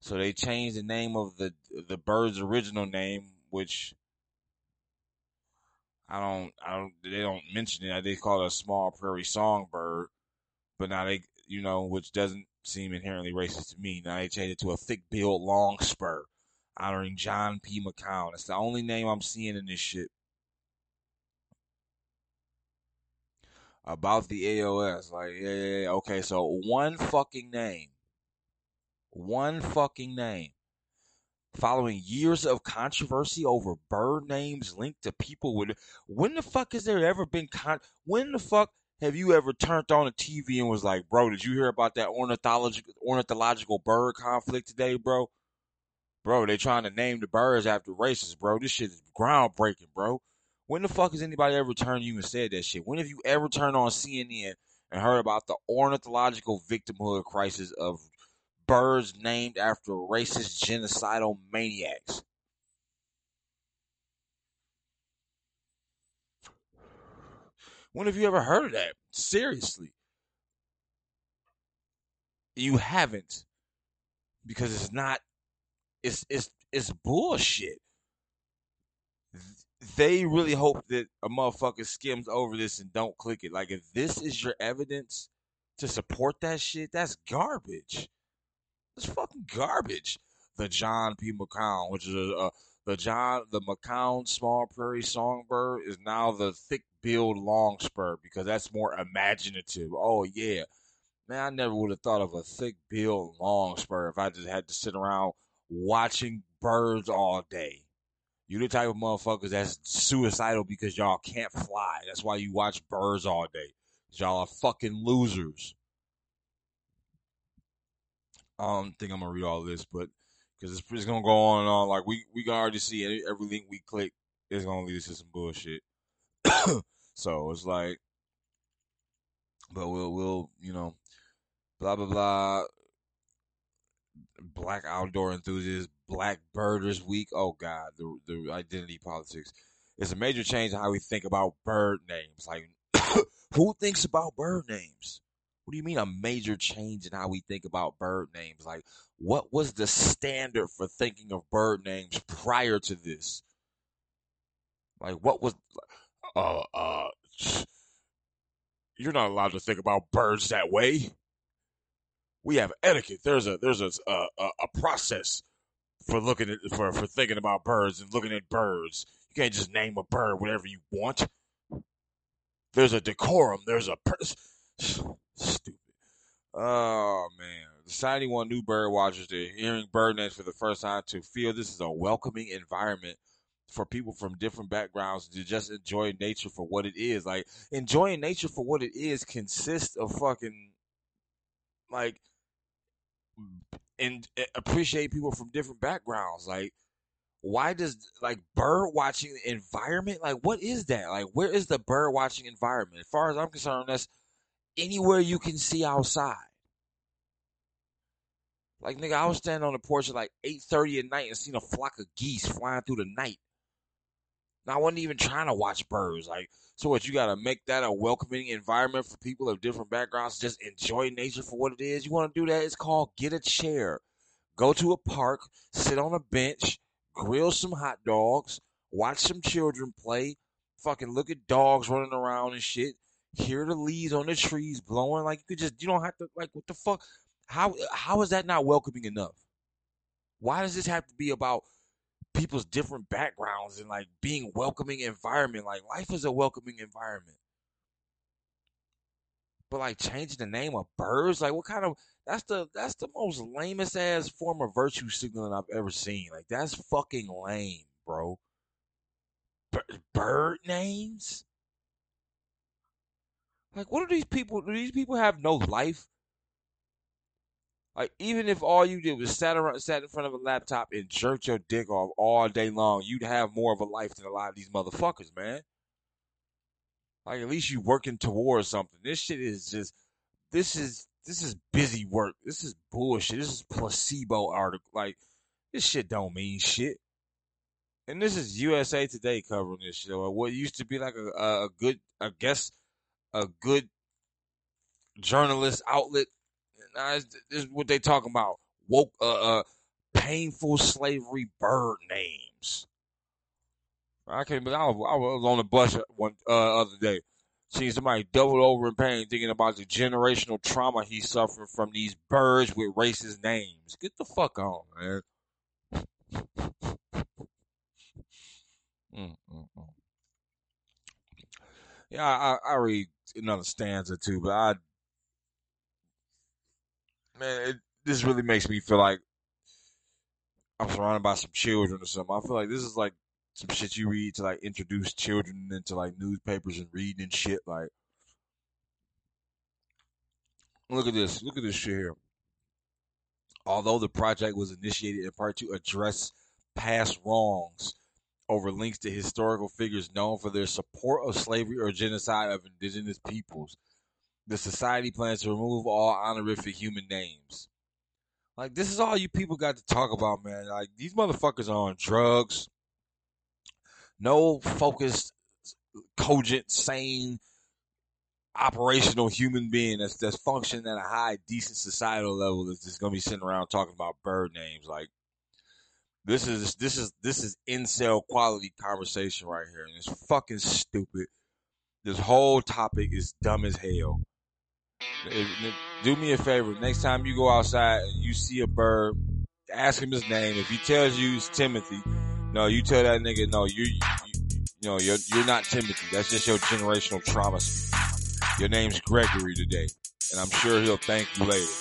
So they changed the name of the the bird's original name, which I don't, I don't, they don't mention it. They call it a small prairie songbird, but now they, you know, which doesn't seem inherently racist to me. Now they changed it to a thick-billed longspur, honoring John P. McCown. It's the only name I'm seeing in this shit. About the AOS, like, yeah, yeah, yeah. Okay, so one fucking name, one fucking name. Following years of controversy over bird names linked to people with, when the fuck has there ever been con? When the fuck have you ever turned on a TV and was like, bro, did you hear about that ornithological ornithological bird conflict today, bro? Bro, they trying to name the birds after races, bro. This shit is groundbreaking, bro. When the fuck has anybody ever turned you and said that shit? When have you ever turned on CNN and heard about the ornithological victimhood crisis of birds named after racist genocidal maniacs? When have you ever heard of that? Seriously. You haven't. Because it's not it's it's it's bullshit. They really hope that a motherfucker skims over this and don't click it. Like if this is your evidence to support that shit, that's garbage. It's fucking garbage. The John P. McCown, which is a, a the John the McCown small prairie songbird, is now the thick billed longspur because that's more imaginative. Oh yeah, man, I never would have thought of a thick billed longspur if I just had to sit around watching birds all day. You the type of motherfuckers that's suicidal because y'all can't fly. That's why you watch birds all day. Y'all are fucking losers. I don't think I'm gonna read all this, but because it's, it's, gonna go on and on. Like we we can already see every link we click is gonna lead us to some bullshit. so it's like, but we'll we'll you know, blah blah blah. Black outdoor enthusiasts, Black Birders Week. Oh God, the the identity politics. It's a major change in how we think about bird names. Like, who thinks about bird names? What do you mean a major change in how we think about bird names? Like, what was the standard for thinking of bird names prior to this? Like, what was, uh, uh, you're not allowed to think about birds that way. We have etiquette. There's a there's a a, a process for looking at for for thinking about birds and looking at birds. You can't just name a bird whatever you want. There's a decorum. There's a Stupid. Oh man. Deciding one new bird watchers to hearing bird names for the first time to feel this is a welcoming environment for people from different backgrounds to just enjoy nature for what it is. Like enjoying nature for what it is consists of fucking like and eh, appreciate people from different backgrounds. Like why does like bird watching environment like what is that? Like where is the bird watching environment? As far as I'm concerned, that's anywhere you can see outside. Like nigga, I was standing on the porch at like eight thirty at night and seen a flock of geese flying through the night. Now I wasn't even trying to watch birds. Like, so what? You gotta make that a welcoming environment for people of different backgrounds. Just enjoy nature for what it is. You want to do that? It's called get a chair, go to a park, sit on a bench, grill some hot dogs, watch some children play, fucking look at dogs running around and shit. Hear the leaves on the trees blowing. Like you could just, you don't have to. Like what the fuck? How how is that not welcoming enough? Why does this have to be about people's different backgrounds and like being welcoming environment? Like life is a welcoming environment. But like changing the name of birds, like what kind of that's the that's the most lamest ass form of virtue signaling I've ever seen. Like that's fucking lame, bro. B- bird names? Like what do these people do these people have no life? Like even if all you did was sat around, sat in front of a laptop and jerked your dick off all day long, you'd have more of a life than a lot of these motherfuckers, man. Like at least you working towards something. This shit is just, this is this is busy work. This is bullshit. This is placebo article. Like this shit don't mean shit. And this is USA Today covering this shit. What used to be like a, a good, I guess, a good journalist outlet now, this is what they talking about. Woke, uh, uh, painful slavery bird names. I can't. But I was, I was on the bus one uh, other day, seeing somebody doubled over in pain, thinking about the generational trauma he suffered from these birds with racist names. Get the fuck on, man. Mm, mm, mm. Yeah, I, I read another stanza too, but I man, it, this really makes me feel like I'm surrounded by some children or something. I feel like this is like some shit you read to like introduce children into like newspapers and reading and shit. Like, look at this. Look at this shit here. Although the project was initiated in part to address past wrongs over links to historical figures known for their support of slavery or genocide of indigenous peoples, the society plans to remove all honorific human names. Like this is all you people got to talk about, man. Like these motherfuckers are on drugs. No focused, cogent, sane, operational human being that's that's functioning at a high, decent societal level is just gonna be sitting around talking about bird names. Like this is this is this is incel quality conversation right here, and it's fucking stupid. This whole topic is dumb as hell. If, do me a favor. Next time you go outside and you see a bird, ask him his name. If he tells you it's Timothy, no, you tell that nigga, no, you, you, you know, you're, you're not Timothy. That's just your generational trauma. Your name's Gregory today. And I'm sure he'll thank you later.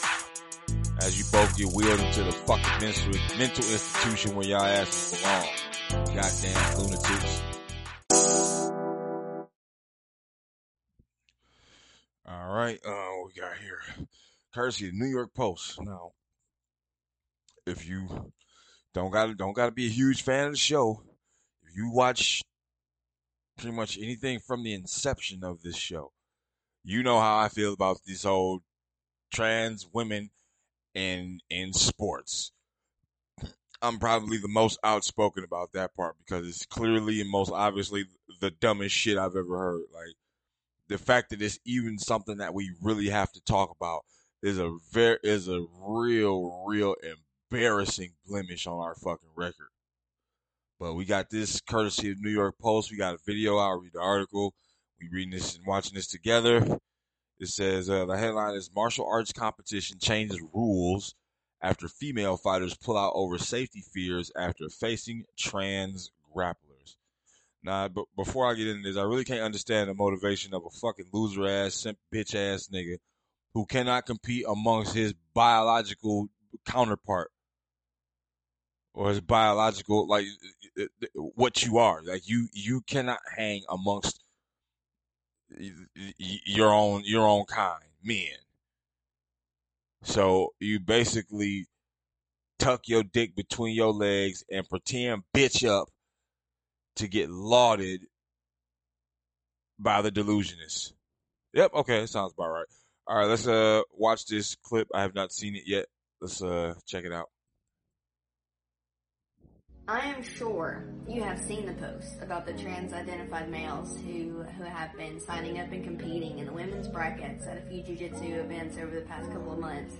As you both get wheeled into the fucking mental, mental institution where y'all asses belong. Goddamn lunatics. All right, uh, we got here? Courtesy of New York Post. Now, if you don't got don't got to be a huge fan of the show, if you watch pretty much anything from the inception of this show, you know how I feel about these whole trans women in in sports. I'm probably the most outspoken about that part because it's clearly and most obviously the dumbest shit I've ever heard. Like the fact that it's even something that we really have to talk about is a very is a real real embarrassing blemish on our fucking record. But we got this courtesy of New York Post. We got a video. I'll read the article. We reading this and watching this together. It says uh, the headline is martial arts competition changes rules after female fighters pull out over safety fears after facing trans grapplers. Nah, but before I get into this, I really can't understand the motivation of a fucking loser ass, simp bitch ass nigga who cannot compete amongst his biological counterpart or his biological like uh, uh, uh, what you are. Like you you cannot hang amongst your own your own kind, men. So you basically tuck your dick between your legs and pretend bitch up to get lauded by the delusionists. Yep, okay, sounds about right. All right, let's uh watch this clip. I have not seen it yet. Let's uh check it out. I am sure you have seen the posts about the trans-identified males who who have been signing up and competing in the women's brackets at a few jiu-jitsu events over the past couple of months.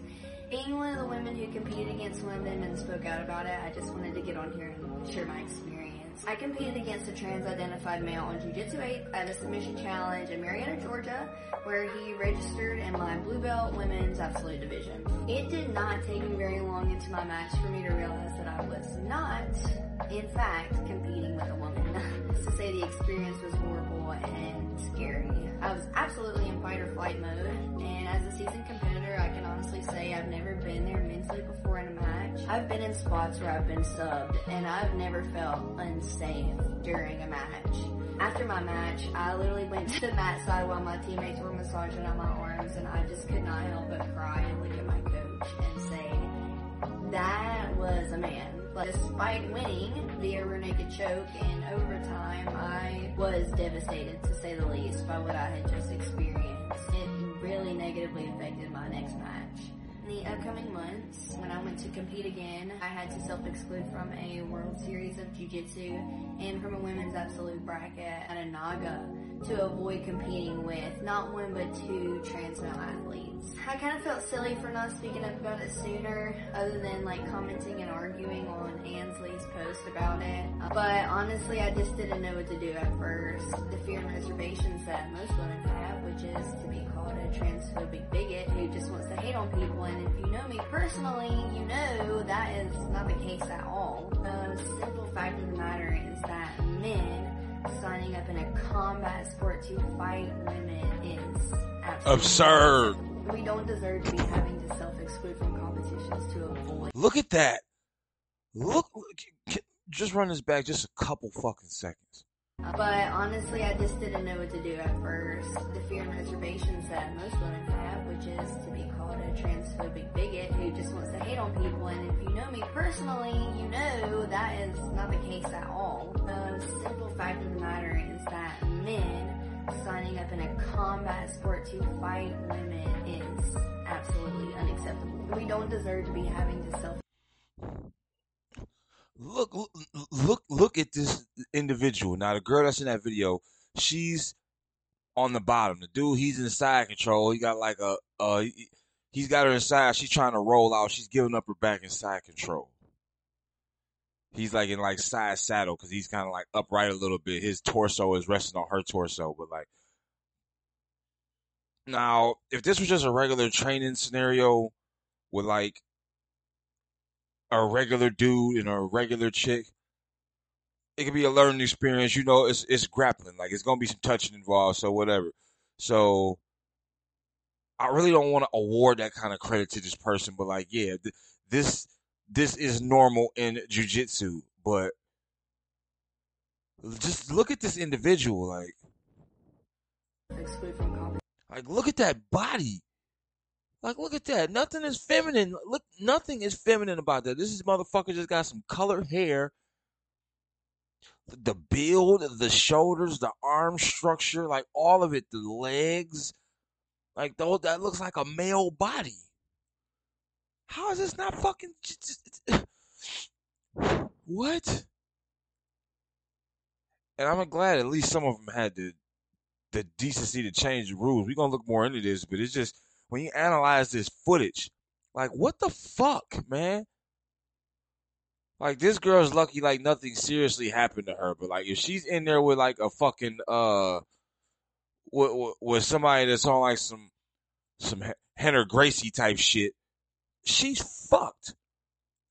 Being one of the women who competed against women and spoke out about it, I just wanted to get on here and share my experience. I competed against a trans-identified male on Jiu-Jitsu 8 at a submission challenge in Marietta, Georgia, where he registered in my blue belt women's absolute division. It did not take me very long into my match for me to realize that I was not, in fact, competing with a woman. to say the experience was horrible and scary. I was absolutely in fight or flight mode, and as a seasoned competitor, I can honestly say I've never been there mentally before in a match. I've been in spots where I've been subbed, and I've never felt unsafe during a match. After my match, I literally went to the mat side while my teammates were massaging on my arms, and I just could not help but cry and look at my coach and say, that was a man. But despite winning via rear naked choke in overtime, I was devastated to say the least by what I had just experienced. It really negatively affected. In the upcoming months, when I went to compete again, I had to self-exclude from a World Series of Jiu-Jitsu and from a women's absolute bracket at a Naga to avoid competing with not one but two trans male athletes. I kind of felt silly for not speaking up about it sooner, other than like commenting and arguing on Ansley's post about it. But honestly, I just didn't know what to do at first. The fear and reservations that most women have, which is to be called a transphobic bigot who just wants to hate on people. And if you know me personally, you know that is not the case at all. The simple fact of the matter is that men signing up in a combat sport to fight women is absolutely Absurd. We don't deserve to be having to self-exclude from competitions to avoid. Look at that. Look, look- just run this back just a couple fucking seconds. But honestly, I just didn't know what to do at first. The fear and reservations that most women have, which is to be called a transphobic bigot who just wants to hate on people. And if you know me personally, you know that is not the case at all. The simple fact of the matter is that men signing up in a combat sport to fight women is absolutely unacceptable. We don't deserve to be having to self Look, look, look, at this individual. Now, the girl that's in that video, she's on the bottom. The dude, he's in side control. He got like a, uh, he- he's got her inside. She's trying to roll out. She's giving up her back in side control. He's like in like side saddle because he's kind of like upright a little bit. His torso is resting on her torso, but like now, if this was just a regular training scenario with like a regular dude and a regular chick, it could be a learning experience. You know, it's it's grappling. Like it's gonna be some touching involved, so whatever. So I really don't want to award that kind of credit to this person, but like, yeah, th- this this is normal in jujitsu, but just look at this individual, like, like look at that body. Like, look at that. Nothing is feminine. Look, nothing is feminine about that. This is motherfucker just got some colored hair. The build, the shoulders, the arm structure, like all of it, the legs, like though that looks like a male body. How is this not fucking? What? And I'm glad at least some of them had the the decency to change the rules. We're gonna look more into this, but it's just when you analyze this footage, like what the fuck, man? Like this girl's lucky like nothing seriously happened to her, but like if she's in there with like a fucking uh with, with, somebody that's on like some some Rener Gracie type shit, she's fucked.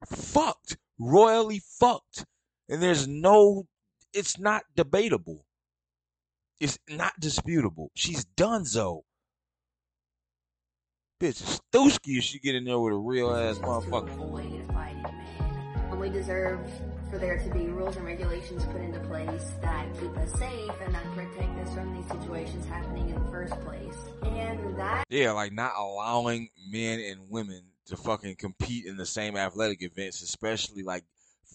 Fucked. Royally fucked. And there's no it's not debatable. It's not disputable. She's done, donezo. Bitch, Stooski if she get in there with a real ass motherfucker. Avoid fighting men. And we deserve for there to be rules and regulations put into place that keep us safe and that protect us from these situations happening in the first place. And that Yeah, like not allowing men and women to fucking compete in the same athletic events, especially like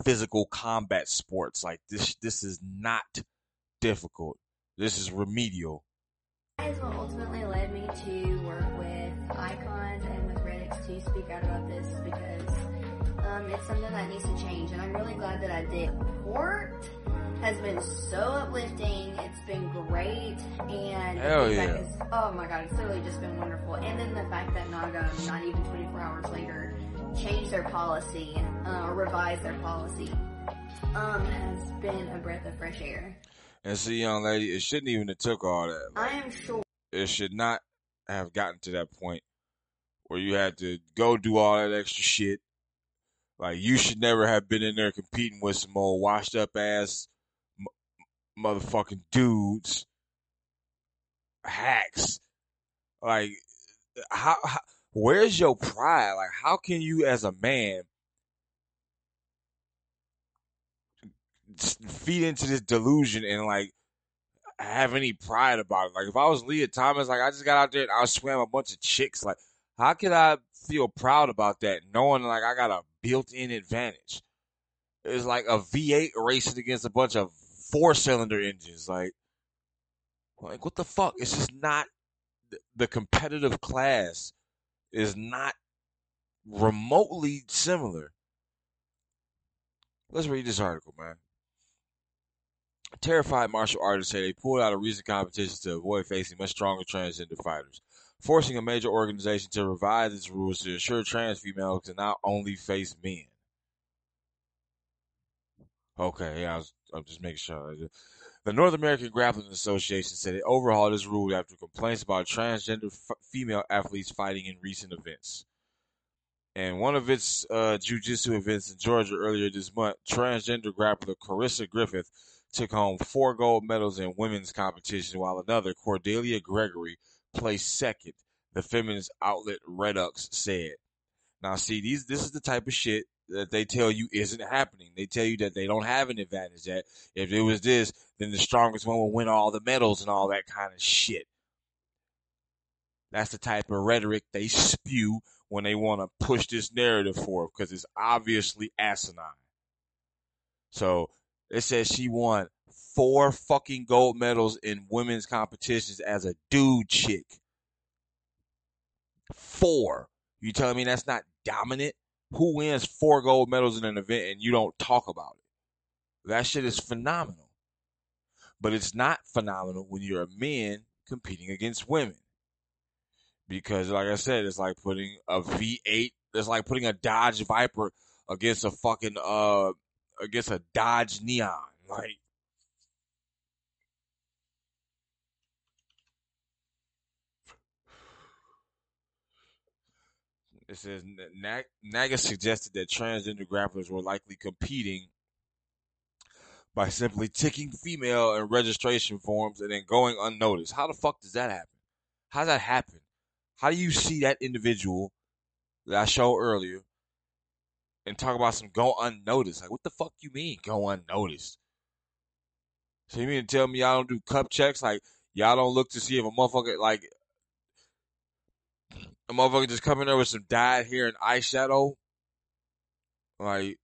physical combat sports. Like this, this is not difficult. This is remedial. That is what ultimately led me to work with icons and with Reddit to speak out about this because um, it's something that needs to change, and I'm really glad that I did. Support has been so uplifting. It's been great, and Hell yeah. is- oh my god, it's literally just been wonderful. And then the fact that Naga, not even 24 hours later, changed their policy uh, or revised their policy um, has been a breath of fresh air. And see, young lady, it shouldn't even have took all that. I am sure. It should not have gotten to that point where you had to go do all that extra shit. Like you should never have been in there competing with some old washed up ass m- motherfucking dudes, hacks. Like how, how where's your pride? Like how can you as a man feed into this delusion and like have any pride about it. Like if I was Lia Thomas, like I just got out there and I swam a bunch of chicks. Like how could I feel proud about that, knowing like I got a built-in advantage? It's like a V8 racing against a bunch of four-cylinder engines. Like, like what the fuck? It's just not the competitive class is not remotely similar. Let's read this article, man. Terrified martial artists say they pulled out of recent competitions to avoid facing much stronger transgender fighters, forcing a major organization to revise its rules to ensure trans females can not only face men. Okay, yeah, I was, I'm just making sure. The North American Grappling Association said it overhauled its rule after complaints about transgender f- female athletes fighting in recent events. And one of its uh, jiu-jitsu events in Georgia earlier this month, transgender grappler Carissa Griffith took home four gold medals in women's competition, while another, Cordelia Gregory, placed second. The feminist outlet Reduxx said. Now, see, these this is the type of shit that they tell you isn't happening. They tell you that they don't have an advantage. That if it was this, then the strongest one will win all the medals and all that kind of shit. That's the type of rhetoric they spew when they want to push this narrative forward because it's obviously asinine. So it says she won four fucking gold medals in women's competitions as a dude chick. Four. You telling me that's not dominant? Who wins four gold medals in an event and you don't talk about it? That shit is phenomenal. But it's not phenomenal when you're a man competing against women. Because like I said, it's like putting a V8, it's like putting a Dodge Viper against a fucking uh against a Dodge Neon. Like It says Nag- Naga suggested that transgender grapplers were likely competing by simply ticking female in registration forms and then going unnoticed. How the fuck does that happen? How does that happen? How do you see that individual that I showed earlier and talk about some go unnoticed? Like, what the fuck you mean go unnoticed? So you mean to tell me y'all don't do cup checks? Like, y'all don't look to see if a motherfucker like a motherfucker just coming there with some dyed hair and eyeshadow. Like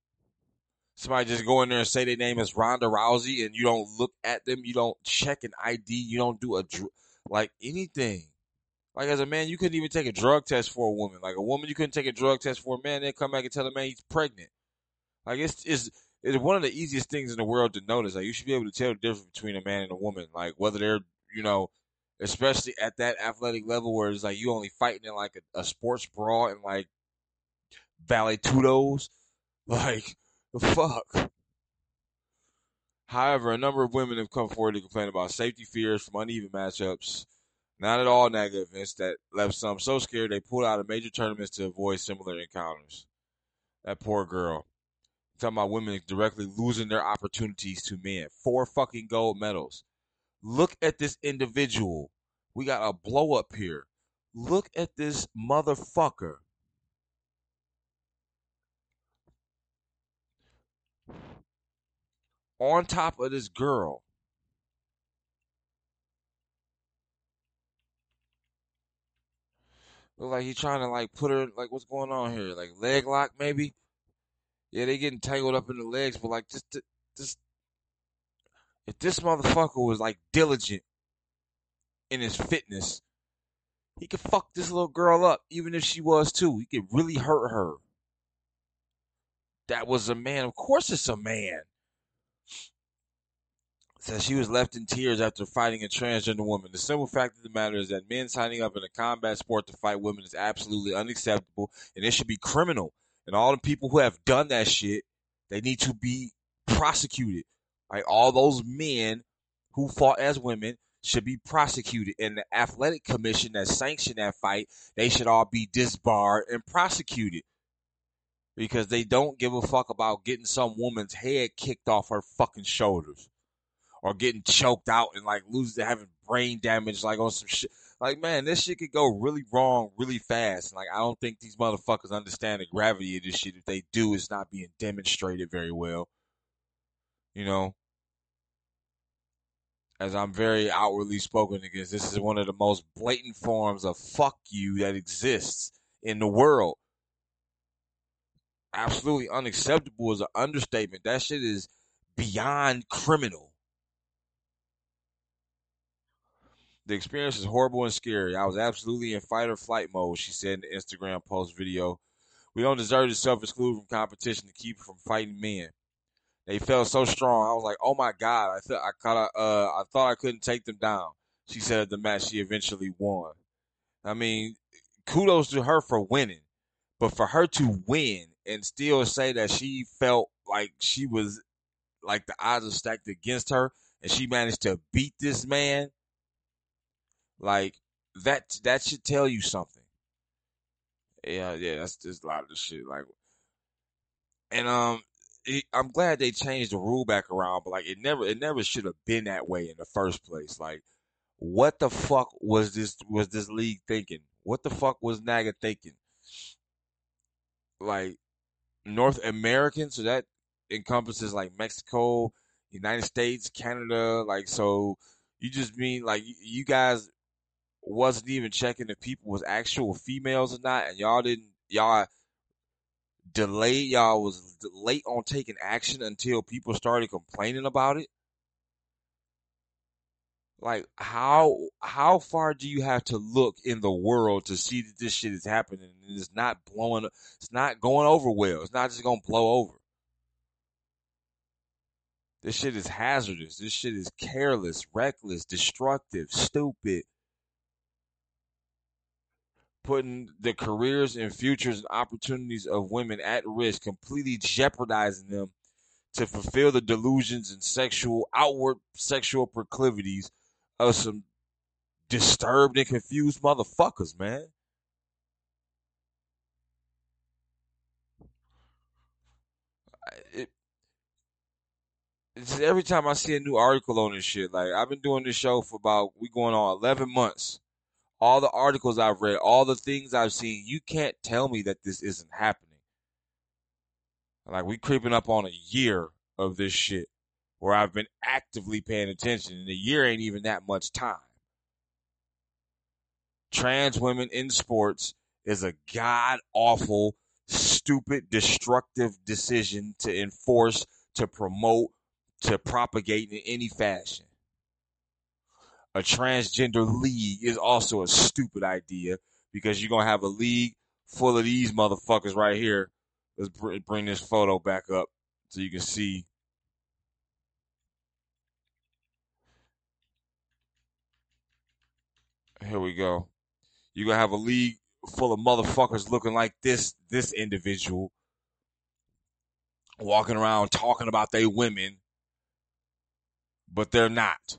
somebody just go in there and say their name is Ronda Rousey and you don't look at them, you don't check an ID, you don't do a like anything. Like as a man, you couldn't even take a drug test for a woman. Like a woman, you couldn't take a drug test for a man. Then come back and tell a man he's pregnant. Like it's it's it's one of the easiest things in the world to notice. Like you should be able to tell the difference between a man and a woman. Like whether they're you know especially at that athletic level where it's like you only fighting in like a, a sports brawl and like ballet tudos. Like the fuck. However, a number of women have come forward to complain about safety fears from uneven matchups. Not at all negative events that left some so scared they pulled out of major tournaments to avoid similar encounters. That poor girl. Talking about women directly losing their opportunities to men. Four fucking gold medals. Look at this individual. We got a blow up here. Look at this motherfucker. On top of this girl. Look like he's trying to like put her like what's going on here? Like leg lock maybe? Yeah, they getting tangled up in the legs, but like just just if this motherfucker was like diligent in his fitness, he could fuck this little girl up, even if she was too. He could really hurt her. That was a man. Of course it's a man. Says she was left in tears after fighting a transgender woman. The simple fact of the matter is that men signing up in a combat sport to fight women is absolutely unacceptable and it should be criminal. And all the people who have done that shit, they need to be prosecuted. Like all those men who fought as women should be prosecuted. And the athletic commission that sanctioned that fight, they should all be disbarred and prosecuted. Because they don't give a fuck about getting some woman's head kicked off her fucking shoulders. Or getting choked out and like losing having brain damage like on some shit. Like man, this shit could go really wrong really fast. Like I don't think these motherfuckers understand the gravity of this shit. If they do, it's not being demonstrated very well. You know, as I'm very outwardly spoken against. This is one of the most blatant forms of fuck you that exists in the world. Absolutely unacceptable is an understatement. That shit is beyond criminal. The experience is horrible and scary. I was absolutely in fight or flight mode, she said in the Instagram post video. We don't deserve to self exclude from competition to keep from fighting men. They felt so strong. I was like, oh my god! I thought I caught. Uh, I thought I couldn't take them down. She said at the match she eventually won. I mean, kudos to her for winning, but for her to win and still say that she felt like she was like the odds are stacked against her, and she managed to beat this man. Like that. That should tell you something. Yeah, yeah. That's just a lot of shit. Like, and um, I'm glad they changed the rule back around, but like it never it never should have been that way in the first place. Like what the fuck was this was this league thinking? What the fuck was Naga thinking? Like North American, so that encompasses like Mexico, United States, Canada, like so you just mean like you guys wasn't even checking if people was actual females or not and y'all didn't y'all delayed y'all was late on taking action until people started complaining about it? Like how how far do you have to look in the world to see that this shit is happening and it's not blowing it's not going over well it's not just gonna blow over? This shit is hazardous. This shit is careless reckless destructive stupid putting the careers and futures and opportunities of women at risk, completely jeopardizing them to fulfill the delusions and sexual outward sexual proclivities of some disturbed and confused motherfuckers, man. It, every time I see a new article on this shit, like I've been doing this show for about we going on eleven months all the articles I've read, all the things I've seen, you can't tell me that this isn't happening. Like we creeping up on a year of this shit where I've been actively paying attention and a year ain't even that much time. Trans women in sports is a god awful, stupid, destructive decision to enforce, to promote, to propagate in any fashion a transgender league is also a stupid idea because you're gonna have a league full of these motherfuckers right here. Let's bring this photo back up so you can see. Here we go. You're gonna have a league full of motherfuckers looking like this this individual walking around talking about they women, but they're not.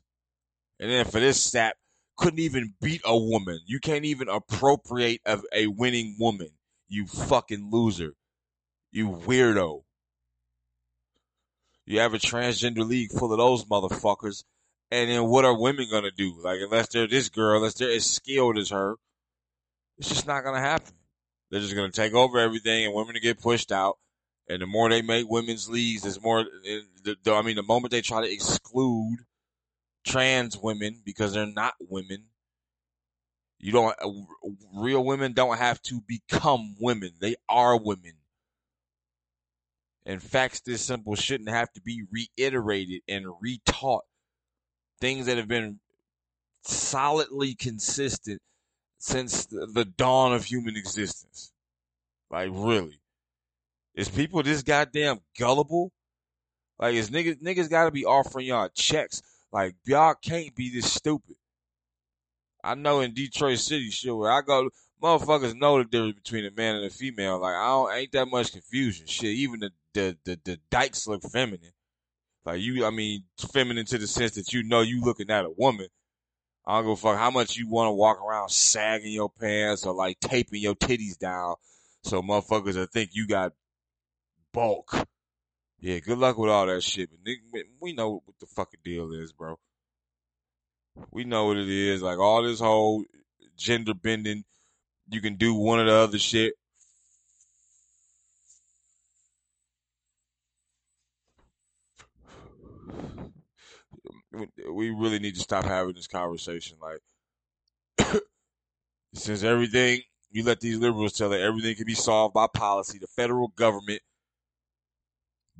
And then for this sap, couldn't even beat a woman. You can't even appropriate of a winning woman. You fucking loser. You weirdo. You have a transgender league full of those motherfuckers. And then what are women gonna do? Like unless they're this girl, unless they're as skilled as her, it's just not gonna happen. They're just gonna take over everything, and women to get pushed out. And the more they make women's leagues, there's more. Eh, the, I mean, the moment they try to exclude trans women because they're not women, you don't. Uh, real women don't have to become women; they are women. And facts this simple shouldn't have to be reiterated and retaught things that have been solidly consistent since the dawn of human existence. Like really. Is people this goddamn gullible? Like is niggas niggas gotta be offering y'all checks. Like y'all can't be this stupid. I know in Detroit City, shit, where I go, motherfuckers know the difference between a man and a female. Like I don't ain't that much confusion. Shit, even the the the, the dykes look feminine. Like you, I mean, feminine to the sense that you know you looking at a woman. I don't give a fuck how much you want to walk around sagging your pants or like taping your titties down so motherfuckers will think you got bulk. Yeah, good luck with all that shit. But nigga, we know what the fucking deal is, bro. We know what it is. Like all this whole gender bending, you can do one or the other shit. we really need to stop having this conversation. Like, since everything, you let these liberals tell it, everything can be solved by policy. The federal government,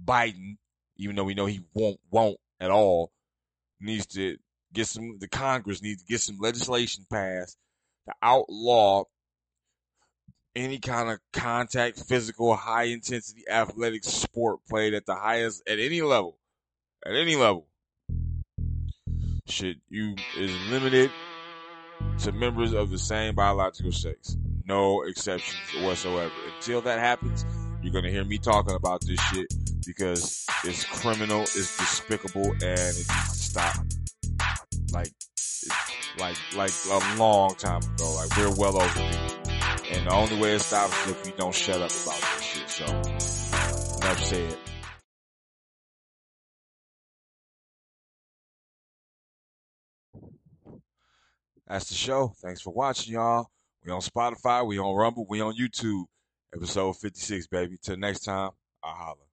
Biden, even though we know he won't, won't at all, needs to get some, the Congress needs to get some legislation passed to outlaw any kind of contact, physical, high intensity athletic sport played at the highest, at any level, at any level shit you is limited to members of the same biological sex. No exceptions whatsoever. Until that happens, you're gonna hear me talking about this shit because it's criminal, it's despicable, and it needs to stop. Like, like, like a long time ago. Like we're well overdue. And the only way it stops is if we don't shut up about this shit. So, enough said. That's the show. Thanks for watching, y'all. We on Spotify, we on Rumble, we on YouTube. Episode 56, baby. Till next time, I'll holla.